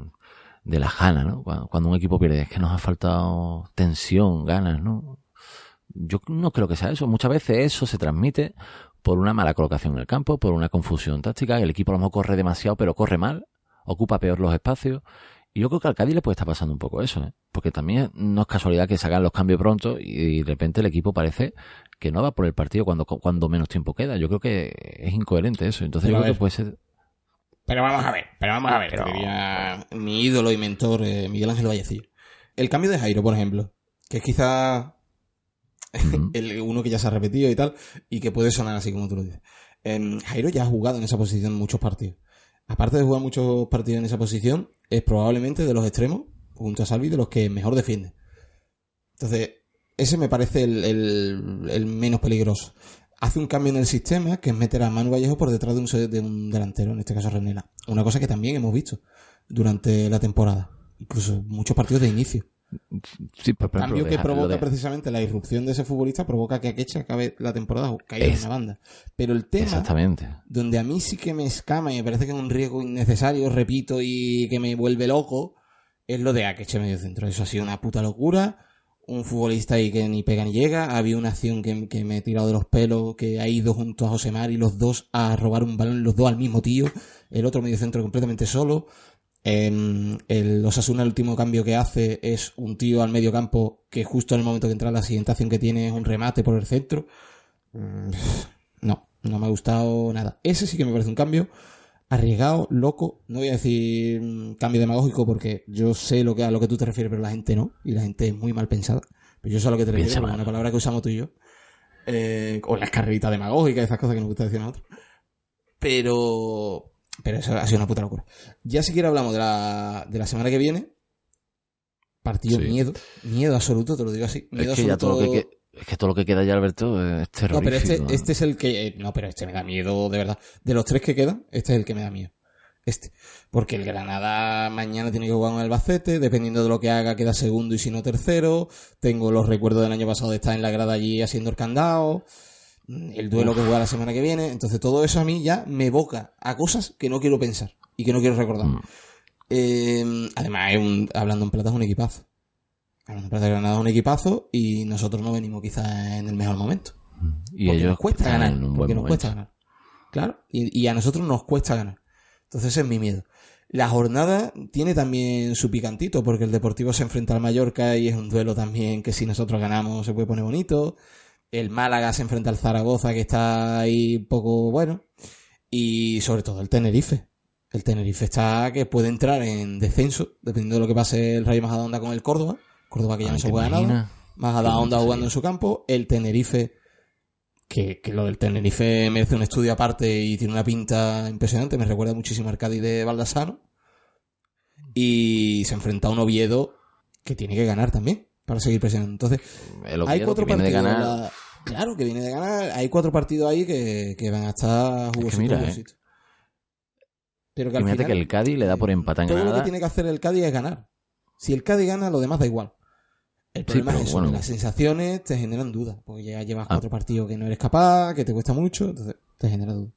de la gana, ¿no? Cuando, un equipo pierde, es que nos ha faltado tensión, ganas, ¿no? Yo no creo que sea eso. Muchas veces eso se transmite por una mala colocación en el campo, por una confusión táctica. El equipo a lo mejor corre demasiado, pero corre mal, ocupa peor los espacios. Y yo creo que al Cádiz le puede estar pasando un poco eso, ¿eh? porque también no es casualidad que se hagan los cambios pronto y de repente el equipo parece que no va por el partido cuando, cuando menos tiempo queda. Yo creo que es incoherente eso. Entonces yo creo que puede ser. Pero vamos a ver, pero vamos a ver, diría mi ídolo y mentor eh, Miguel Ángel Vallecillo. El cambio de Jairo, por ejemplo, que es quizá el uno que ya se ha repetido y tal, y que puede sonar así como tú lo dices. Em, Jairo ya ha jugado en esa posición muchos partidos aparte de jugar muchos partidos en esa posición, es probablemente de los extremos, junto a Salvi, de los que mejor defiende. Entonces, ese me parece el, menos peligroso. Hace un cambio en el sistema, que es meter a Manu Vallejo por detrás de un, de un delantero, en este caso Renela. Una cosa que también hemos visto durante la temporada. Incluso muchos partidos de inicio. Sí, por cambio que provoca precisamente la irrupción de ese futbolista provoca que Akeche acabe la temporada caído en una banda. Pero el tema exactamente. donde a mí sí que me escama y me parece que es un riesgo innecesario, repito, y que me vuelve loco, es lo de Akeche medio centro. Eso ha sido una puta locura. Un futbolista ahí que ni pega ni llega. Había una acción que, que me he tirado de los pelos, que ha ido junto a Josemar y los dos a robar un balón, los dos al mismo tío. El otro medio centro completamente solo el Osasuna el último cambio que hace es un tío al medio campo que justo en el momento que entra la siguiente acción que tiene es un remate por el centro. Mm, no, no me ha gustado nada. Ese sí que me parece un cambio arriesgado, loco. No voy a decir mm, cambio demagógico porque yo sé lo que, a lo que tú te refieres, pero la gente no. Y la gente es muy mal pensada. Pero yo sé a lo que te refieres, una palabra que usamos tú y yo. Eh, o las carreritas demagógicas, esas cosas que nos gusta decir a nosotros. Pero pero eso ha sido una puta locura. Ya si quiero hablamos de la, de la semana que viene. Partido miedo. Miedo absoluto, te lo digo así. Miedo es que absoluto. todo lo que, es que todo lo que queda ya, Alberto, es terrorífico. No, pero este, este es el que... Eh, no, pero este me da miedo, de verdad. De los tres que quedan, este es el que me da miedo. Este. Porque el Granada mañana tiene que jugar con el Albacete, dependiendo de lo que haga queda segundo y si no tercero. Tengo los recuerdos del año pasado de estar en la grada allí haciendo el candado el duelo que juega la semana que viene. Entonces todo eso a mí ya me evoca a cosas que no quiero pensar y que no quiero recordar. Mm. Eh, además, hablando en plata es un equipazo. Hablando en plata Granada es un equipazo y nosotros no venimos quizás en el mejor momento. Mm. Y ellos nos cuesta ganar. Porque nos cuesta ganar. Claro. Y, y a nosotros nos cuesta ganar. Entonces ese es mi miedo. La jornada tiene también su picantito, porque el Deportivo se enfrenta al Mallorca y es un duelo también que si nosotros ganamos se puede poner bonito. El Málaga se enfrenta al Zaragoza, que está ahí un poco bueno. Y sobre todo el Tenerife. El Tenerife está que puede entrar en descenso, dependiendo de lo que pase el Rayo Majadahonda con el Córdoba. Córdoba que ya no se juega nada. Majadahonda jugando en su campo. El Tenerife, que, que, lo del Tenerife merece un estudio aparte y tiene una pinta impresionante. Me recuerda muchísimo al Cádiz de Baldassano. Y se enfrenta a un Oviedo que tiene que ganar también para seguir presionando. Entonces, hay cuatro partidos. Claro, que viene de ganar. Hay cuatro partidos ahí que, que van a estar jugositos. mira, eh. Pero que al final, que el Cádiz le da por empatar en Todo lo que tiene que hacer el Cádiz es ganar. Si el Cádiz gana, lo demás da igual. El problema es eso, las sensaciones te generan dudas, porque ya llevas ah. cuatro partidos que no eres capaz, que te cuesta mucho, entonces te genera dudas.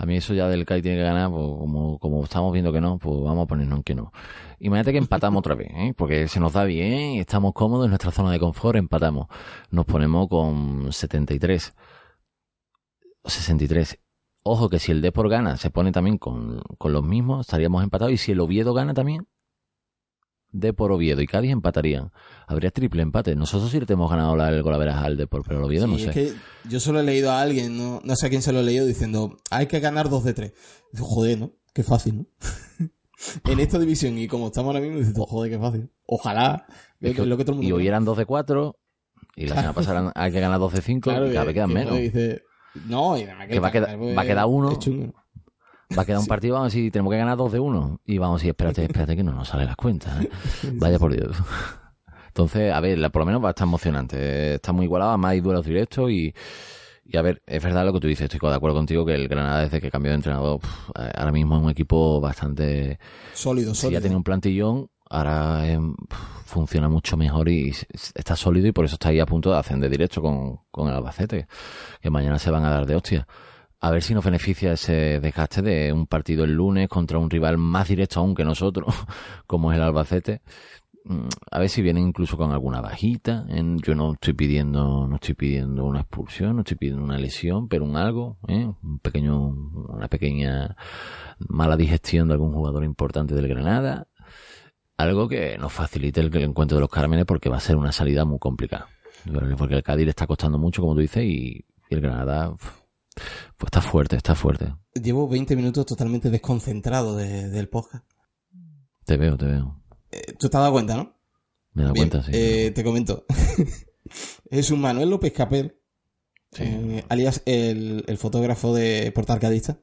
A mí eso ya del Cádiz tiene que ganar, pues como, como estamos viendo que no, pues vamos a ponernos que no. Imagínate que empatamos otra vez, ¿eh? porque se nos da bien, estamos cómodos en nuestra zona de confort, empatamos. Nos ponemos con 73. 63. Ojo que si el Depor gana, se pone también con, con los mismos, estaríamos empatados. Y si el Oviedo gana también, Depor Oviedo y Cádiz empatarían. Habría triple empate. Nosotros sí le hemos ganado la, el golaveras al Depor, pero el Oviedo no sé. Es que yo solo he leído a alguien, no, no sé a quién se lo he leído, diciendo hay que ganar dos de tres. Joder, ¿no? Qué fácil, ¿no? en esta división y como estamos ahora mismo, dices, joder, qué fácil. Ojalá. Es lo que todo el mundo y hoy eran dos de cuatro y la semana pasada hay que ganar dos de cinco y cada vez quedan menos. no, y que, va, a quedar, va a quedar uno. Va a quedar un partido, vamos a decir, tenemos que ganar dos de uno. Y vamos a decir, espérate, espérate, que no nos salen las cuentas. ¿eh? Vaya por Dios. Entonces, a ver, por lo menos va a estar emocionante. Está muy igualado, más hay duelos directos y, y a ver, es verdad lo que tú dices, estoy de acuerdo contigo que el Granada desde que cambió de entrenador, pf, ahora mismo es un equipo bastante... Sólido, Si sólido. ya tenía un plantillón, ahora funciona mucho mejor y está sólido y por eso está ahí a punto de ascender directo con, con el Albacete, que mañana se van a dar de hostia. A ver si nos beneficia ese desgaste de un partido el lunes contra un rival más directo aún que nosotros, como es el Albacete. Mm, A ver si viene incluso con alguna bajita. Yo no estoy pidiendo, no estoy pidiendo una expulsión, no estoy pidiendo una lesión, pero un algo, ¿eh? un pequeño, una pequeña mala digestión de algún jugador importante del Granada. Algo que nos facilite el, encuentro de los cármenes porque va a ser una salida muy complicada. Porque el Cádiz le está costando mucho, como tú dices, y, el Granada, pues está fuerte, está fuerte. Llevo 20 minutos totalmente desconcentrado de- del podcast. Te veo, te veo. Eh, Tú te has dado cuenta, ¿no? Me he dado Bien, cuenta, sí. eh, te comento. es un Manuel López Capel, Sí. eh, alias el, el fotógrafo de Portal Cadista.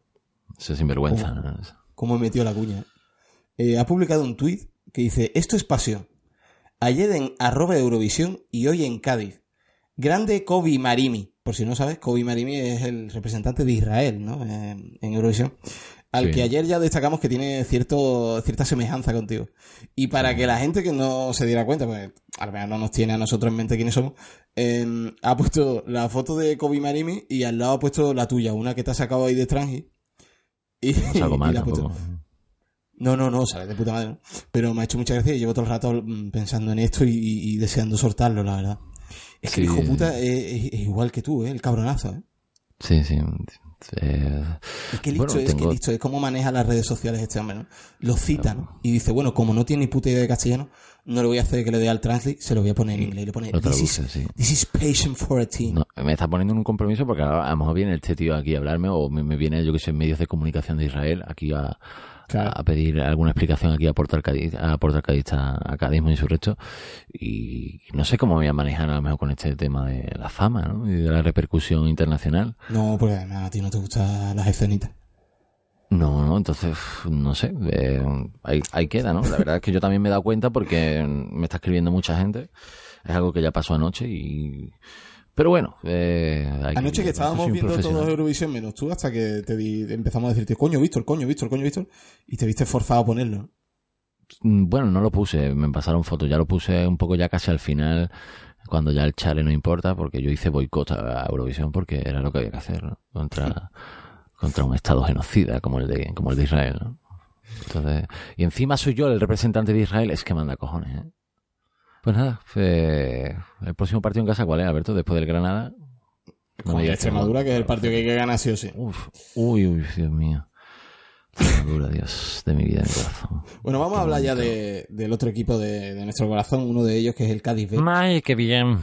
Ese sinvergüenza. ¿no? cómo metió la cuña. Eh, ha publicado un tuit que dice, esto es pasión. Ayer en arroba Eurovisión y hoy en Cádiz. Grande Kobe Marimi. Por si no sabes, Kobe Marimi es el representante de Israel, ¿no? En, en Eurovisión. Al Sí. que ayer ya destacamos que tiene cierto, cierta semejanza contigo. Y para que la gente que no se diera cuenta, pues al menos no nos tiene a nosotros en mente quiénes somos, eh, ha puesto la foto de Kobe Marimi y al lado ha puesto la tuya, una que te ha sacado ahí de Strange. Y, No y la puesto- no, no, no, sale de puta madre, ¿no? Pero me ha hecho mucha gracia y llevo todo el rato mm, pensando en esto y deseando soltarlo, la verdad. Es que el hijo puta es, es- es igual que tú, ¿eh? El cabronazo, ¿eh? Sí, sí. Eh, Y qué listo Bueno, es, tengo- listo es cómo maneja las redes sociales este hombre, ¿no? Lo cita, ¿no? Y dice, bueno, como no tiene ni puta idea de castellano, no le voy a hacer que le dé al translate, se lo voy a poner en inglés. Y le pone, lo this is, traduce, sí. this is patient for a team. No, me está poniendo en un compromiso porque a, a lo mejor viene este tío aquí a hablarme o me, me viene, yo que sé, medios de comunicación de Israel aquí a, Claro. a pedir alguna explicación aquí a Portal Cádiz, a Cádiz, a, Cadismo y su resto. Y no sé cómo me voy a manejar a lo mejor con este tema de la fama, ¿no? Y de la repercusión internacional. No, además a ti no te gustan las escenitas. No, no, entonces, no sé, eh, ahí, ahí queda, ¿no? La verdad es que yo también me he dado cuenta porque me está escribiendo mucha gente. Es algo que ya pasó anoche y... Pero bueno, eh, Anoche que estábamos viendo todos Eurovisión menos tú, hasta que te di- empezamos a decirte, coño, Víctor, coño, Víctor, coño, Víctor, y te viste forzado a ponerlo. Mm, Bueno, no lo puse, me pasaron fotos, ya lo puse un poco ya casi al final, cuando ya el chale no importa, porque yo hice boicot a Eurovisión porque era lo que había que hacer, ¿no? Contra, contra un estado genocida como el de, como el de Israel, ¿no? Entonces, y encima soy yo el representante de Israel, es que manda cojones, ¿eh? Pues nada, eh, el próximo partido en casa, ¿cuál es, Alberto? Después del Granada. No Con Extremadura, que es el partido que hay que ganar sí o sí. Uf, uy, uy, Dios mío. Extremadura, Dios, de mi vida, de mi corazón. Bueno, vamos a hablar ya de- del otro equipo de, de nuestro corazón, uno de ellos que es el Cádiz B. Ay, qué bien,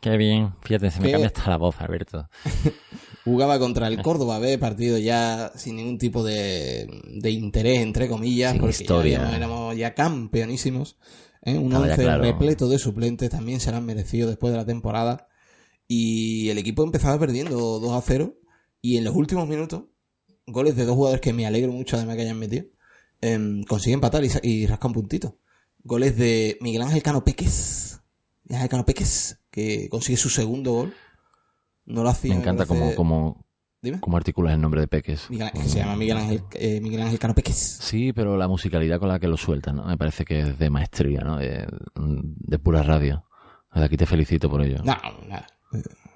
qué bien. Fíjate, se me cambia hasta la voz, Alberto. Jugaba contra el Córdoba B, partido ya sin ningún tipo de, de interés, entre comillas, Sin porque historia. ya éramos ya campeonísimos. ¿Eh? Un Estaba ya once claro. repleto de suplentes también se han merecido después de la temporada. Y el equipo empezaba perdiendo 2 a 0. Y en los últimos minutos, goles de dos jugadores que me alegro mucho además que hayan metido, em, consigue empatar y, y rasca un puntito. Goles de Miguel Ángel Cano Péquez. Miguel Ángel Cano Péquez, que consigue su segundo gol. No lo hacía. Me encanta cómo, cómo, Dime. cómo articulas el nombre de Peques. Miguel que se llama Miguel Ángel, eh, Miguel Ángel Cano Péquez. Sí, pero la musicalidad con la que lo sueltas, ¿no? Me parece que es de maestría, ¿no? De, de pura radio. Desde aquí te felicito por ello. No, nada.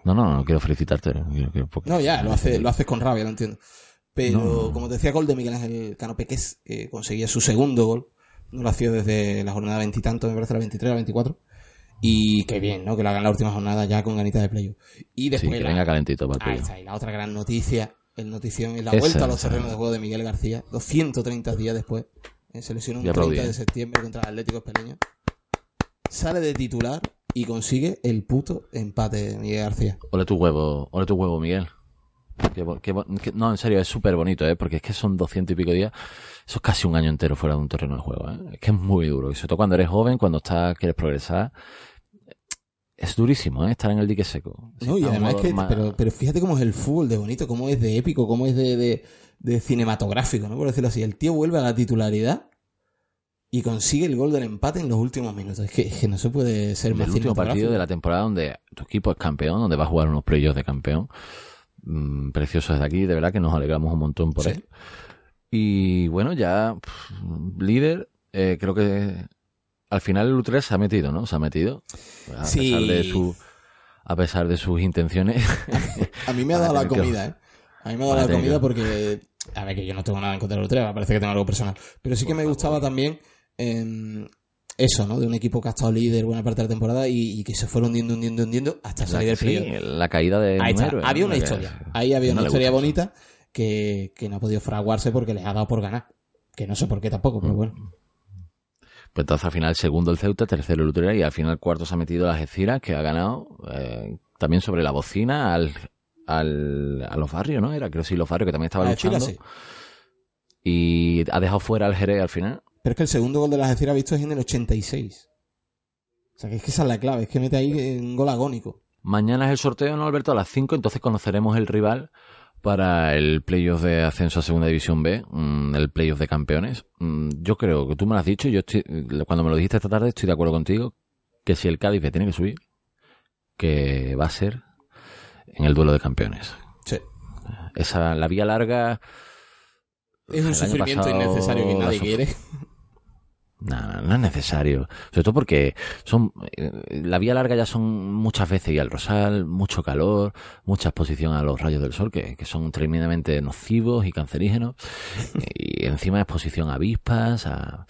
No, no, no quiero felicitarte. quiero- quiero- porque- No, ya, lo hace, lo haces con rabia, lo entiendo. Pero, No. como te decía, gol de Miguel Ángel Cano Péquez, que conseguía su segundo gol. No lo hacía desde la jornada veintitantos, me parece la 23, la 24. Y qué bien, ¿no? Que lo hagan la última jornada ya con ganitas de playoff. Y Sí, después que la- venga calentito para el playoff. está, y la otra gran noticia, el notición, es la Esa, vuelta a los terrenos de juego de Miguel García, 230 días después. eh, Se lesionó un Y aplaudí, 30 de septiembre contra el Atlético Espeleño. Sale de titular y consigue el puto empate de Miguel García. Ole tu huevo, ole tu huevo, Miguel. Que- no, en serio, es súper bonito, ¿eh? Porque es que son 200 y pico días. Eso es casi un año entero fuera de un terreno de juego, ¿eh? Es que es muy duro. Y sobre todo cuando eres joven, cuando estás, quieres progresar. es durísimo, ¿eh? Estar en el dique seco. Si No, y además es que, más- pero, pero fíjate cómo es el fútbol de bonito, cómo es de épico, cómo es de, de, de cinematográfico, ¿no? Por decirlo así. El tío vuelve a la titularidad y consigue el gol del empate en los últimos minutos. Es que, es que no se puede ser más el último partido de la temporada donde tu equipo es campeón, donde va a jugar unos playoffs de campeón. Mm, precioso desde aquí, de verdad que nos alegramos un montón por Sí. él. Y bueno, ya pff, líder, eh, creo que al final el U3 se ha metido, ¿no? Se ha metido. A Sí. pesar de su a pesar de sus intenciones. A mí me ha dado la comida, ¿eh? A mí me ha dado la comida que- porque, a ver, que yo no tengo nada en contra del Utrecht, me parece que tengo algo personal. Pero sí que me gustaba también em, eso, ¿no? De un equipo que ha estado líder buena parte de la temporada y, y que se fueron hundiendo, hundiendo, hundiendo hasta salir del sí, playoff. la caída de Ahí un está. héroe, Había una Que- historia. Ahí había no una historia bonita que, que no ha podido fraguarse porque les ha dado por ganar. Que no sé por qué tampoco, Mm. pero bueno. Pues entonces al final segundo el Ceuta, tercero el Utrera y al final cuarto se ha metido la Algeciras que ha ganado eh, también sobre la bocina al, al, a los barrios, ¿no? Era creo que sí, los barrios que también estaba luchando. sí. Y ha dejado fuera al Jerez al final. Pero es que el segundo gol de la Algeciras visto es en el 86. O sea, que es que esa es la clave, es que mete ahí un gol agónico. Mañana es el sorteo, ¿no, Alberto? A las 5, entonces conoceremos el rival para el playoff de ascenso a Segunda División B, mm, el playoff de campeones. Mm, Yo creo que tú me lo has dicho, yo estoy, cuando me lo dijiste esta tarde estoy de acuerdo contigo, que si el Cádiz le tiene que subir, que va a ser en el duelo de campeones. Sí. Esa, la vía larga... Es un sufrimiento pasado innecesario que nadie quiere. No, no, es necesario. Sobre todo porque son eh, la vía larga ya son muchas veces ir al rosal, mucho calor, mucha exposición a los rayos del sol que, que son tremendamente nocivos y cancerígenos. y encima exposición a avispas, a,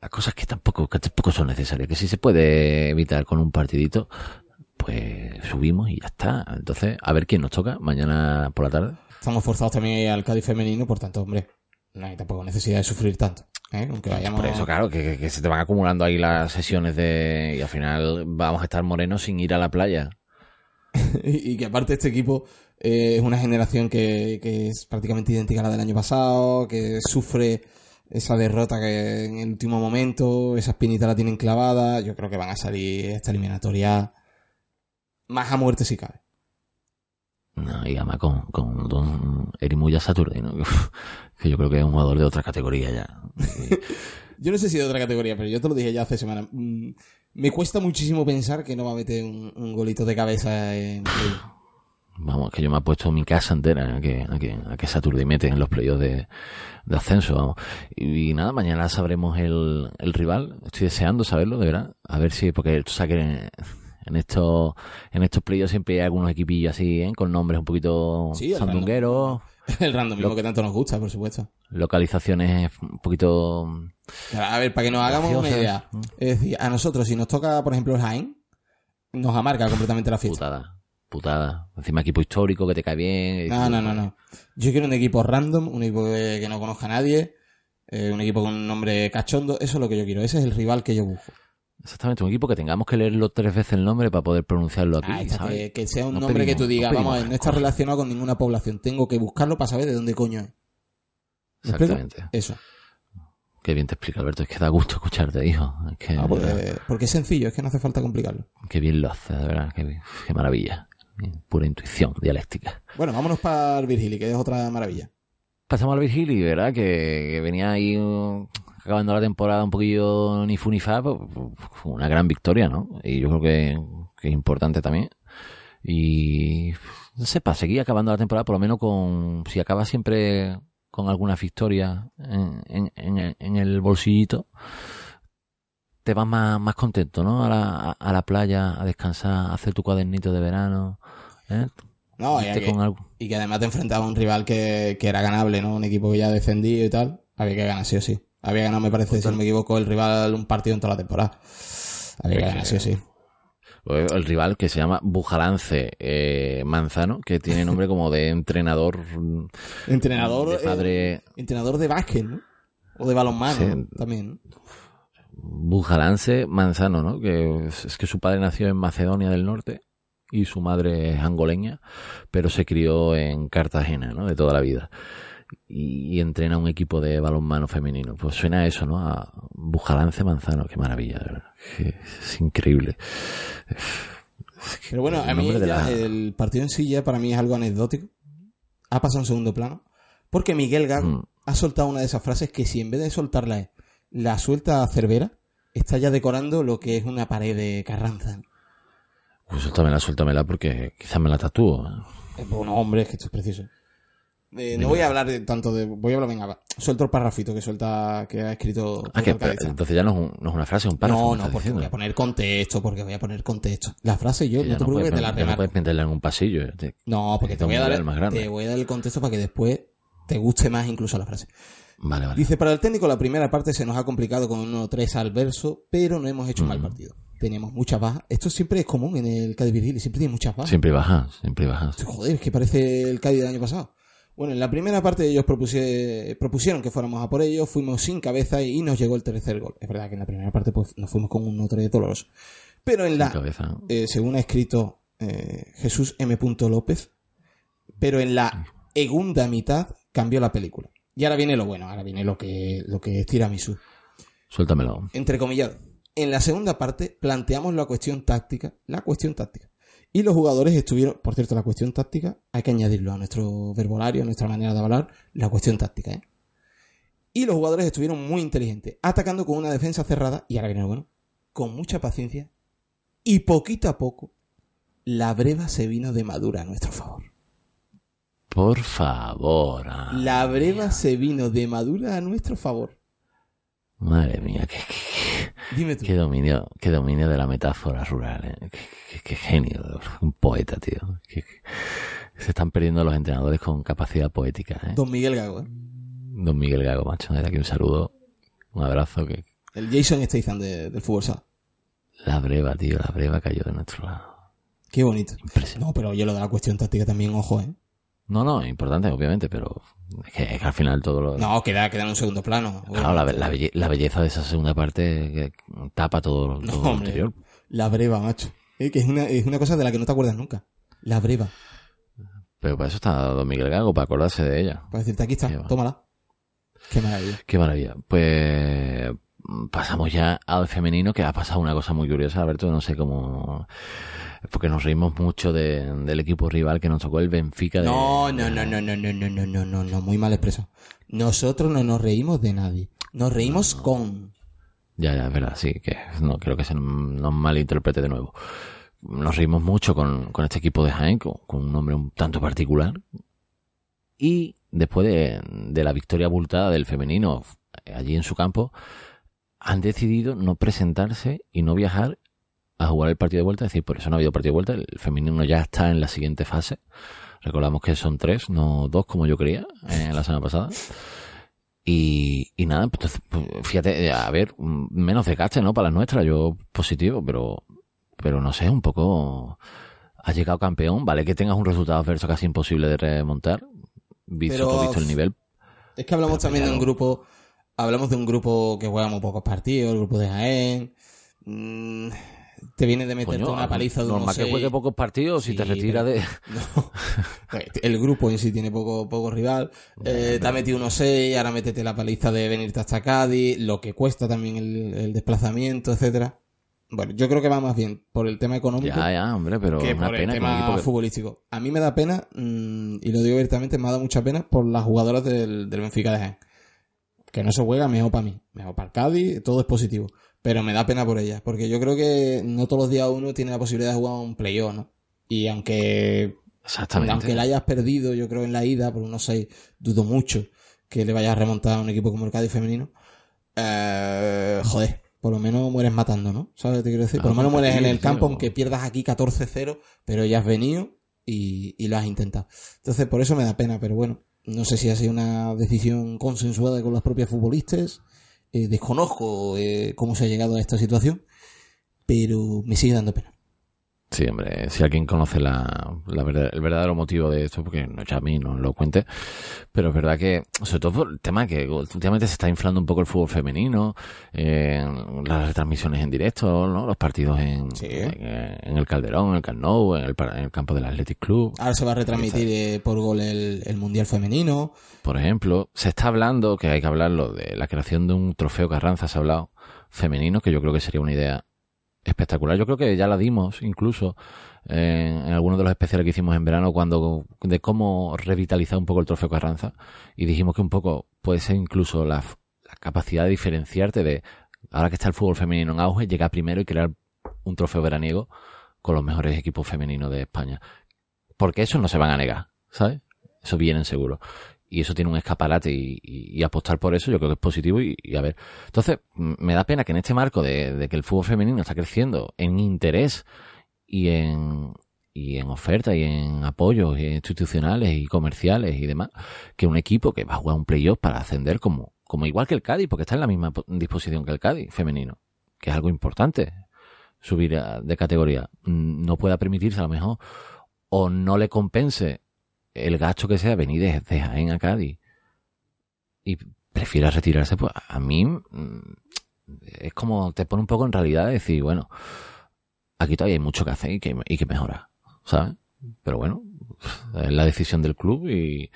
a cosas que tampoco, que tampoco son necesarias. Que si se puede evitar con un partidito, pues subimos y ya está. Entonces, a ver quién nos toca mañana por la tarde. Estamos forzados también al Cádiz femenino, por tanto, hombre, no hay tampoco necesidad de sufrir tanto. ¿eh? Aunque vayamos... Por eso, claro, que, se te van acumulando ahí las sesiones de... Y al final vamos a estar morenos sin ir a la playa. y, y que aparte este equipo eh, es una generación que, que es prácticamente idéntica a la del año pasado, que sufre esa derrota que en el último momento, esa espinita la tienen clavada. Yo creo que van a salir esta eliminatoria más a muerte si cabe. No, y además con, con Don Erimuya Saturnino, que yo creo que es un jugador de otra categoría ya. Yo no sé si de otra categoría, pero yo te lo dije ya hace semana. Mm, Me cuesta muchísimo pensar que no va a meter un, un golito de cabeza en... vamos, que yo me he puesto mi casa entera a que, a que, a que Saturday mete en los playoffs de, de ascenso, vamos. Y, nada, mañana sabremos el, el rival. Estoy deseando saberlo, de verdad. A ver si, porque tú sabes que en, estos, en estos playoffs siempre hay algunos equipillos así, ¿eh? con nombres un poquito Sí, sandungueros, El randomismo Lo- que tanto nos gusta, por supuesto. localizaciones un poquito A ver, para que nos hagamos una idea. Es decir, a nosotros, si nos toca, por ejemplo, el Jaén, nos amarga completamente la fiesta. putada. Putada. Encima equipo histórico que te cae bien. No, no, no, no. Yo quiero un equipo random, un equipo que, que no conozca a nadie, eh, un equipo con un nombre cachondo. Eso es lo que yo quiero. Ese es el rival que yo busco. Exactamente, un equipo que tengamos que leerlo tres veces el nombre para poder pronunciarlo aquí. Está, ¿sabes? que, que sea un No nombre que tú digas, no vamos, no está relacionado con ninguna población. Tengo que buscarlo para saber de dónde coño es. Exactamente. Eso. Qué bien te explica, Alberto. Es que da gusto escucharte, hijo. Es que, Ah, porque, porque es sencillo, es que no hace falta complicarlo. Qué bien lo haces, de verdad. Qué, qué maravilla. Pura intuición dialéctica. Bueno, vámonos para el Virgili, que es otra maravilla. Pasamos al Virgili, ¿verdad? Que, que venía ahí uh, acabando la temporada un poquillo ni fu ni fa. pues, una gran victoria, ¿no? Y yo creo que, que es importante también. Y no sé, para seguir acabando la temporada, por lo menos con. Si acaba siempre con algunas victorias en, en, en, el- en el bolsillito, te vas más, más contento, ¿no? A la, a la playa, a descansar, a hacer tu cuadernito de verano. ¿eh? No, y que, y que además te enfrentaba a un rival que, que era ganable, ¿no? Un equipo que ya ha descendido y tal. Había que ganar sí o sí. Había ganado, me parece, si no me equivoco, el rival un partido en toda la temporada. Había que ganar sí sí. Pues El rival que se llama Bujalance eh, Manzano, que tiene nombre como de entrenador mm, Entrenador, de padre eh, entrenador de básquet, ¿no? O de balonmano Sí. también. Bujalance Manzano, ¿no? Que es, es que su padre nació en Macedonia del Norte y su madre es angoleña, pero se crió en Cartagena, ¿no? De toda la vida. Y, y entrena un equipo de balonmano femenino. Pues suena a eso, ¿no? A Bujalance Manzano, qué maravilla, de verdad. Es increíble. Pero bueno, a mí ya la- el partido en sí ya para mí es algo anecdótico. Ha pasado en segundo plano. Porque Miguel Gago Mm. ha soltado una de esas frases que si en vez de soltarla es la suelta a Cervera, está ya decorando lo que es una pared de Carranza. Pues suéltamela, suéltamela porque quizás me la tatúo. Eh, Bueno, hombre, es que esto es preciso. Eh, no voy a hablar de- tanto de... Voy a hablar, venga. Suelto el parrafito que suelta, que ha escrito... Ah, que entonces ya no es, un- no es una frase, es un párrafo. No, no, porque diciendo. voy a poner contexto, porque voy a poner contexto. La frase yo, Que no te preocupes, puedes, te la ya no remarco. puedes meterla en un pasillo. te- No, porque te voy, a dar, más grande. te voy a dar el contexto para que después te guste más incluso la frase. Vale, vale. Dice, para el técnico la primera parte se nos ha complicado con un 1-3 al verso, pero no hemos hecho un mal partido. Teníamos muchas bajas. Esto siempre es común en el Cádiz Virgili, siempre tiene muchas bajas. Siempre bajas, siempre bajas. Joder, es que parece el Cádiz del año pasado. Bueno, en la primera parte ellos propuse- propusieron que fuéramos a por ellos, fuimos sin cabeza y nos llegó el tercer gol. Es verdad que en la primera parte pues, nos fuimos con un 1-3 doloroso. Pero en la, cabeza. eh, según ha escrito eh, Jesús M. López, pero en la segunda mitad cambió la película. Y ahora viene lo bueno, ahora viene lo que, lo que es tiramisú. Suéltamelo. Entre comillas, en la segunda parte planteamos la cuestión táctica, la cuestión táctica. Y los jugadores estuvieron, por cierto, la cuestión táctica, hay que añadirlo a nuestro verbolario, a nuestra manera de hablar, la cuestión táctica, ¿eh? Y los jugadores estuvieron muy inteligentes, atacando con una defensa cerrada, y ahora viene lo bueno, con mucha paciencia, y poquito a poco, la breva se vino de madura a nuestro favor. Por favor. ah. La breva se vino de madura a nuestro favor. Madre mía, qué, qué- Dime tú. qué dominio, qué dominio de la metáfora rural. eh. Qué, qué- qué genio. Un poeta, tío. Qué- se están perdiendo los entrenadores con capacidad poética. ¿eh? Don Miguel Gago, ¿eh? Don Miguel Gago, macho. Desde aquí un saludo, un abrazo. Que El Jason Statham de- del fútbol sala. la breva, tío, la breva cayó de nuestro lado. Qué bonito. No, pero oye, lo de la cuestión táctica también, ojo, ¿eh? No, no, importante, obviamente, pero es que, es que al final todo lo. No, queda, queda en un segundo plano. Claro, la, la belle- la belleza de esa segunda parte que tapa todo, No, todo lo hombre. anterior. La breva, macho. Eh, que es una, es una cosa de la que no te acuerdas nunca. La breva. Pero para eso está Don Miguel Gago, para acordarse de ella. Para decirte, aquí está, tómala. Qué maravilla. Qué maravilla. Pues mm, pasamos ya al femenino, que ha pasado una cosa muy curiosa, Alberto, no sé cómo... Porque nos reímos mucho de- del equipo rival que nos tocó el Benfica. De, No, no, no, no, no, no, no, no, no, no, no, muy mal expreso. Nosotros no nos reímos de nadie. Nos reímos con... Ya, ya, es verdad, sí, que no quiero que se nos malinterprete de nuevo. Nos reímos mucho con, con este equipo de Jaén, con, con un nombre un tanto particular. Y después de, de la victoria abultada del femenino eh, allí en su campo, han decidido no presentarse y no viajar a jugar el partido de vuelta. Es decir, por eso no ha habido partido de vuelta. El femenino ya está en la siguiente fase. Recordamos que son tres, no dos como yo creía eh, la semana pasada. Y, y nada, pues, pues, fíjate, a ver, mm, menos desgaste, ¿no? Para las nuestras, yo positivo, pero, pero no sé, un poco, has llegado campeón, vale que tengas un resultado adverso casi imposible de remontar, visto, Pero- visto el nivel. Es que hablamos también de un grupo... Hablamos de un grupo que juega muy pocos partidos, el grupo de Jaén. Mm, te viene de meterte Coño, una paliza de normal que juegue pocos partidos Sí, te retira de... No. El grupo en sí tiene poco, poco rival. Eh, te ha metido unos 6, ahora métete la paliza de venirte hasta Cádiz, lo que cuesta también el, el desplazamiento, etcétera. Bueno, yo creo que va más bien por el tema económico Ya, ya, hombre, pero que por el pena tema que- futbolístico. A mí me da pena, mm, y lo digo abiertamente, me ha dado mucha pena por las jugadoras del, del Benfica de Jaén. Que no se juega, mejor para mí. Mejor para el Cádiz, todo es positivo. Pero me da pena por ellas, porque yo creo que no todos los días uno tiene la posibilidad de jugar un playoff, ¿no? Y aunque Exactamente. aunque la hayas perdido, yo creo, en la ida, por unos 6, dudo mucho que le vayas a remontar a un equipo como el Cádiz femenino. Eh, joder, por lo menos mueres matando, ¿no? ¿Sabes lo que te quiero decir? Por lo menos mueres en el campo, aunque pierdas aquí 14-0, pero ya has venido y, y lo has intentado. Entonces, por eso me da pena, pero bueno, no sé si ha sido una decisión consensuada con las propias futbolistas. Eh, desconozco eh, cómo se ha llegado a esta situación, pero me sigue dando pena. Sí, hombre, si alguien conoce la, la verdad- el verdadero motivo de esto, porque no ya a mí, no lo cuente, pero es verdad que, sobre todo por el tema que últimamente se está inflando un poco el fútbol femenino, eh, las retransmisiones en directo, ¿no? los partidos en, Sí. en, en el Calderón, en el Camp Nou, en el, en el campo del Athletic Club, Ahora se va a retransmitir eh, por gol el, el Mundial Femenino. por ejemplo. Se está hablando, que hay que hablarlo, de la creación de un trofeo Carranza, se ha hablado, femenino, que yo creo que sería una idea espectacular. Yo creo que ya la dimos incluso en algunos de los especiales que hicimos en verano cuando de cómo revitalizar un poco el trofeo Carranza y dijimos que un poco puede ser incluso la, la capacidad de diferenciarte de ahora que está el fútbol femenino en auge, llegar primero y crear un trofeo veraniego con los mejores equipos femeninos de España. Porque eso no se van a negar, ¿sabes? Eso vienen seguro. Y eso tiene un escaparate y, apostar por eso yo creo que es positivo y, a ver. Entonces, me da pena que en este marco de, que el fútbol femenino está creciendo en interés y en, y en oferta y en apoyos institucionales y comerciales y demás, que un equipo que va a jugar un playoff para ascender como, como igual que el Cádiz, porque está en la misma po- disposición que el Cádiz femenino, que es algo importante subir de categoría, no pueda permitirse a lo mejor o no le compense el gasto que sea venir desde Jaén a Cádiz y prefiera retirarse, pues a mí mm, es como te pone un poco en realidad de decir, bueno, aquí todavía hay mucho que hacer y que, y que mejorar, ¿sabes? Pero bueno, es la decisión del club y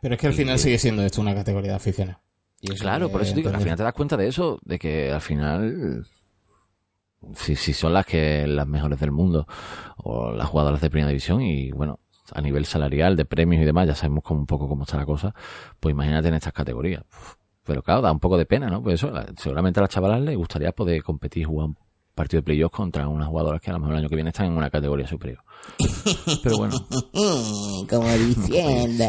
Pero es que al final sigue siendo esto una categoría de aficiones. Y eso claro, por eso digo, al final te das cuenta de eso, de que al final si, si son las que las mejores del mundo o las jugadoras de primera división y bueno, a nivel salarial, de premios y demás, ya sabemos como un poco cómo está la cosa, pues imagínate en estas categorías. Uf, Pero claro, da un poco de pena, ¿no? Pues eso, seguramente a las chavalas les gustaría poder competir y jugar un partido de playoffs contra unas jugadoras que a lo mejor el año que viene están en una categoría superior. Pero bueno, Como diciendo.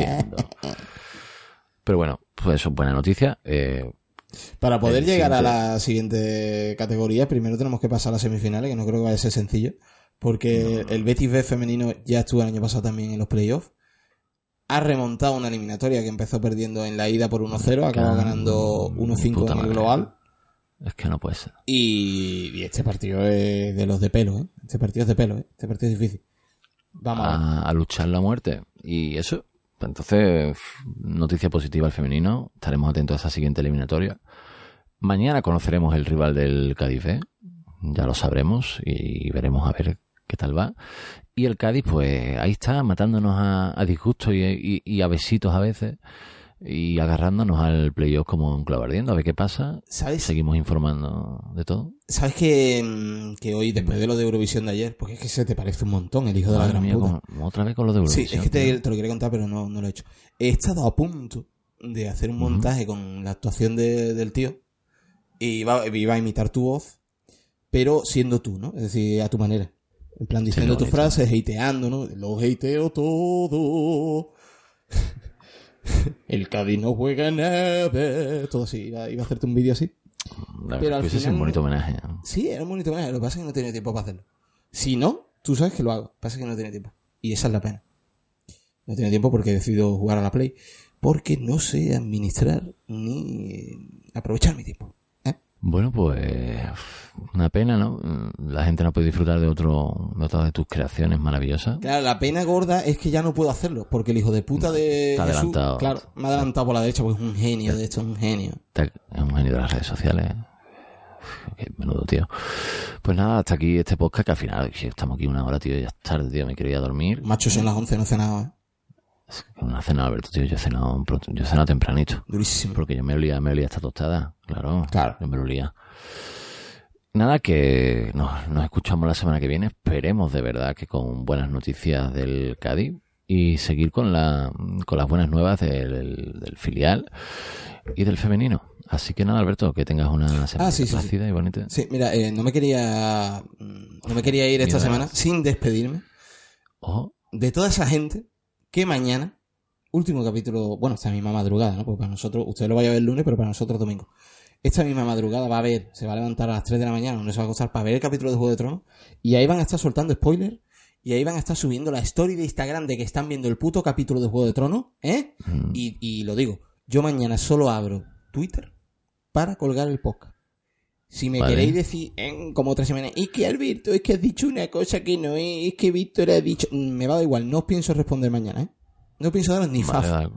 Pero bueno, pues eso es buena noticia. Eh, Para poder llegar a la siguiente categoría, primero tenemos que pasar a las semifinales, que no creo que vaya a ser sencillo. Porque el Betis B femenino ya estuvo el año pasado también en los playoffs. Ha remontado una eliminatoria que empezó perdiendo en la ida por 1-0, acabó ganando 1-5 puta en el global. es que no puede ser. Y, y este partido es de los de pelo, ¿eh? Este partido es de pelo, ¿eh? Este partido es difícil. Vamos a a, a luchar la muerte. Y eso, entonces, noticia positiva al femenino. Estaremos atentos a esa siguiente eliminatoria. Mañana conoceremos el rival del Cádiz B. Ya lo sabremos y veremos a ver qué tal va. Y el Cádiz, pues ahí está, matándonos a, a disgusto y, y- y a besitos a veces. Y agarrándonos al playoff como un clavo ardiendo, a ver qué pasa. ¿Sabes? Seguimos informando de todo. ¿Sabes que, mm, que hoy, después de lo de Eurovisión de ayer, porque es que se te parece un montón el hijo de la gran mía, puta. otra vez con lo de Sí, Eurovisión, es que te, lo quería contar, pero no, no lo he hecho. He estado a punto de hacer un montaje con la actuación de- del tío y iba, iba a imitar tu voz, pero siendo tú, ¿no? Es decir, a tu manera. En plan, diciendo lo tus bonito. frases, hateando, ¿no? Lo hateo todo. El Cádiz no juega nada. Todo así. Iba, iba a hacerte un vídeo así. La pero al ese es final- un bonito homenaje. ¿no? Sí, era un bonito homenaje. Lo que pasa es que no tenía tiempo para hacerlo. Si no, tú sabes que lo hago. Lo que pasa es que no tenía tiempo. Y esa es la pena. No tenía tiempo porque he decidido jugar a la Play. Porque no sé administrar ni eh, aprovechar mi tiempo. ¿Eh? Bueno, pues una pena, ¿no? La gente no puede disfrutar de otro, de otras de tus creaciones maravillosas. Claro, la pena gorda es que ya no puedo hacerlo. Porque el hijo de puta de Está Jesús, adelantado. claro, me ha adelantado por la derecha porque es un genio de esto, es un genio. Es un genio de las redes sociales. Qué menudo, tío. Pues nada, hasta aquí este podcast que al final estamos aquí una hora, tío, ya es tarde, tío, me quiero ir a dormir. Macho, son las 11, no he cenado, ¿eh? Es que Una cena, Alberto, tío, yo he cenado, yo he cenado tempranito. Durísimo. Porque yo me olía, me olía esta tostada, claro. Claro. Yo me lo olía. Nada, que nos, nos escuchamos la semana que viene. Esperemos de verdad que con buenas noticias del Cádiz y seguir con, la, con las buenas nuevas del, del filial y del femenino. Así que nada, Alberto, que tengas una semana Ah, sí, sí, sí. plácida y bonita. Sí, mira, eh, no me quería. No me quería ir esta semana sin despedirme Ojo, de toda esa gente que mañana, último capítulo, bueno, esta misma madrugada, ¿no? Porque para nosotros, ustedes lo vayan a ver el lunes, pero para nosotros domingo. Esta misma madrugada va a ver, se va a levantar a las 3 de la mañana, no se va a acostar para ver el capítulo de Juego de Tronos, y ahí van a estar soltando spoilers, y ahí van a estar subiendo la story de Instagram de que están viendo el puto capítulo de Juego de Tronos, ¿eh? Mm. Y, y lo digo, yo mañana solo abro Twitter para colgar el podcast. Si me Vale. queréis decir en como otra semana, es que Alberto, es que has dicho una cosa que no es, es que Víctor ha dicho. Mm, Me va a dar igual, no os pienso responder mañana, ¿eh? No pienso daros ni vale.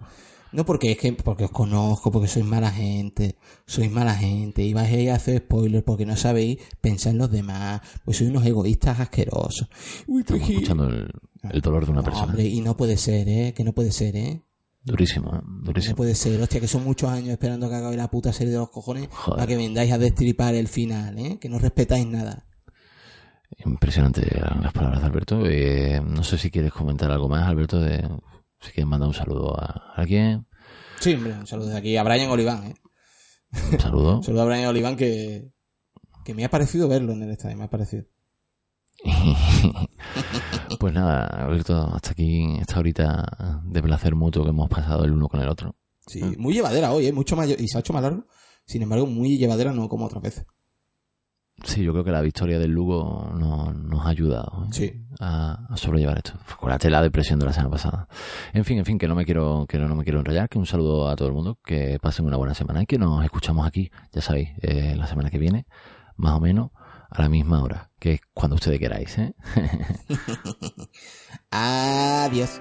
No porque es que porque os conozco, porque sois mala gente, sois mala gente, y vais a hacer spoilers porque no sabéis pensar en los demás, pues sois unos egoístas asquerosos. Uy, Estamos escuchando el, el dolor de una No, persona. hombre, y no puede ser, ¿eh? Que no puede ser, ¿eh? Durísimo, ¿eh? No durísimo. puede ser, hostia, que son muchos años esperando que acabe la puta serie de los cojones Joder. para que vendáis a destripar el final, ¿eh? Que no respetáis nada. impresionante las palabras de Alberto. Eh, no sé si quieres comentar algo más, Alberto, de si quieres mandar un saludo a alguien. Sí, hombre, un saludo de aquí a Brian Oliván, ¿eh? Un saludo. Un saludo a Brian Oliván que, que me ha parecido verlo en el estadio, me ha parecido. pues nada, Alberto, hasta aquí, esta horita de placer mutuo que hemos pasado el uno con el otro. Sí, muy llevadera hoy, ¿eh? Mucho más, y se ha hecho más largo. Sin embargo, muy llevadera, no como otras veces. Sí, yo creo que la victoria del Lugo nos, nos ha ayudado ¿eh? Sí. a, a sobrellevar esto. Acuérdate la depresión de la semana pasada. En fin, en fin, que no me quiero, que no, no me quiero enrollar, que un saludo a todo el mundo, que pasen una buena semana y que nos escuchamos aquí, ya sabéis, eh, la semana que viene, más o menos, a la misma hora, que es cuando ustedes queráis, ¿eh? Adiós.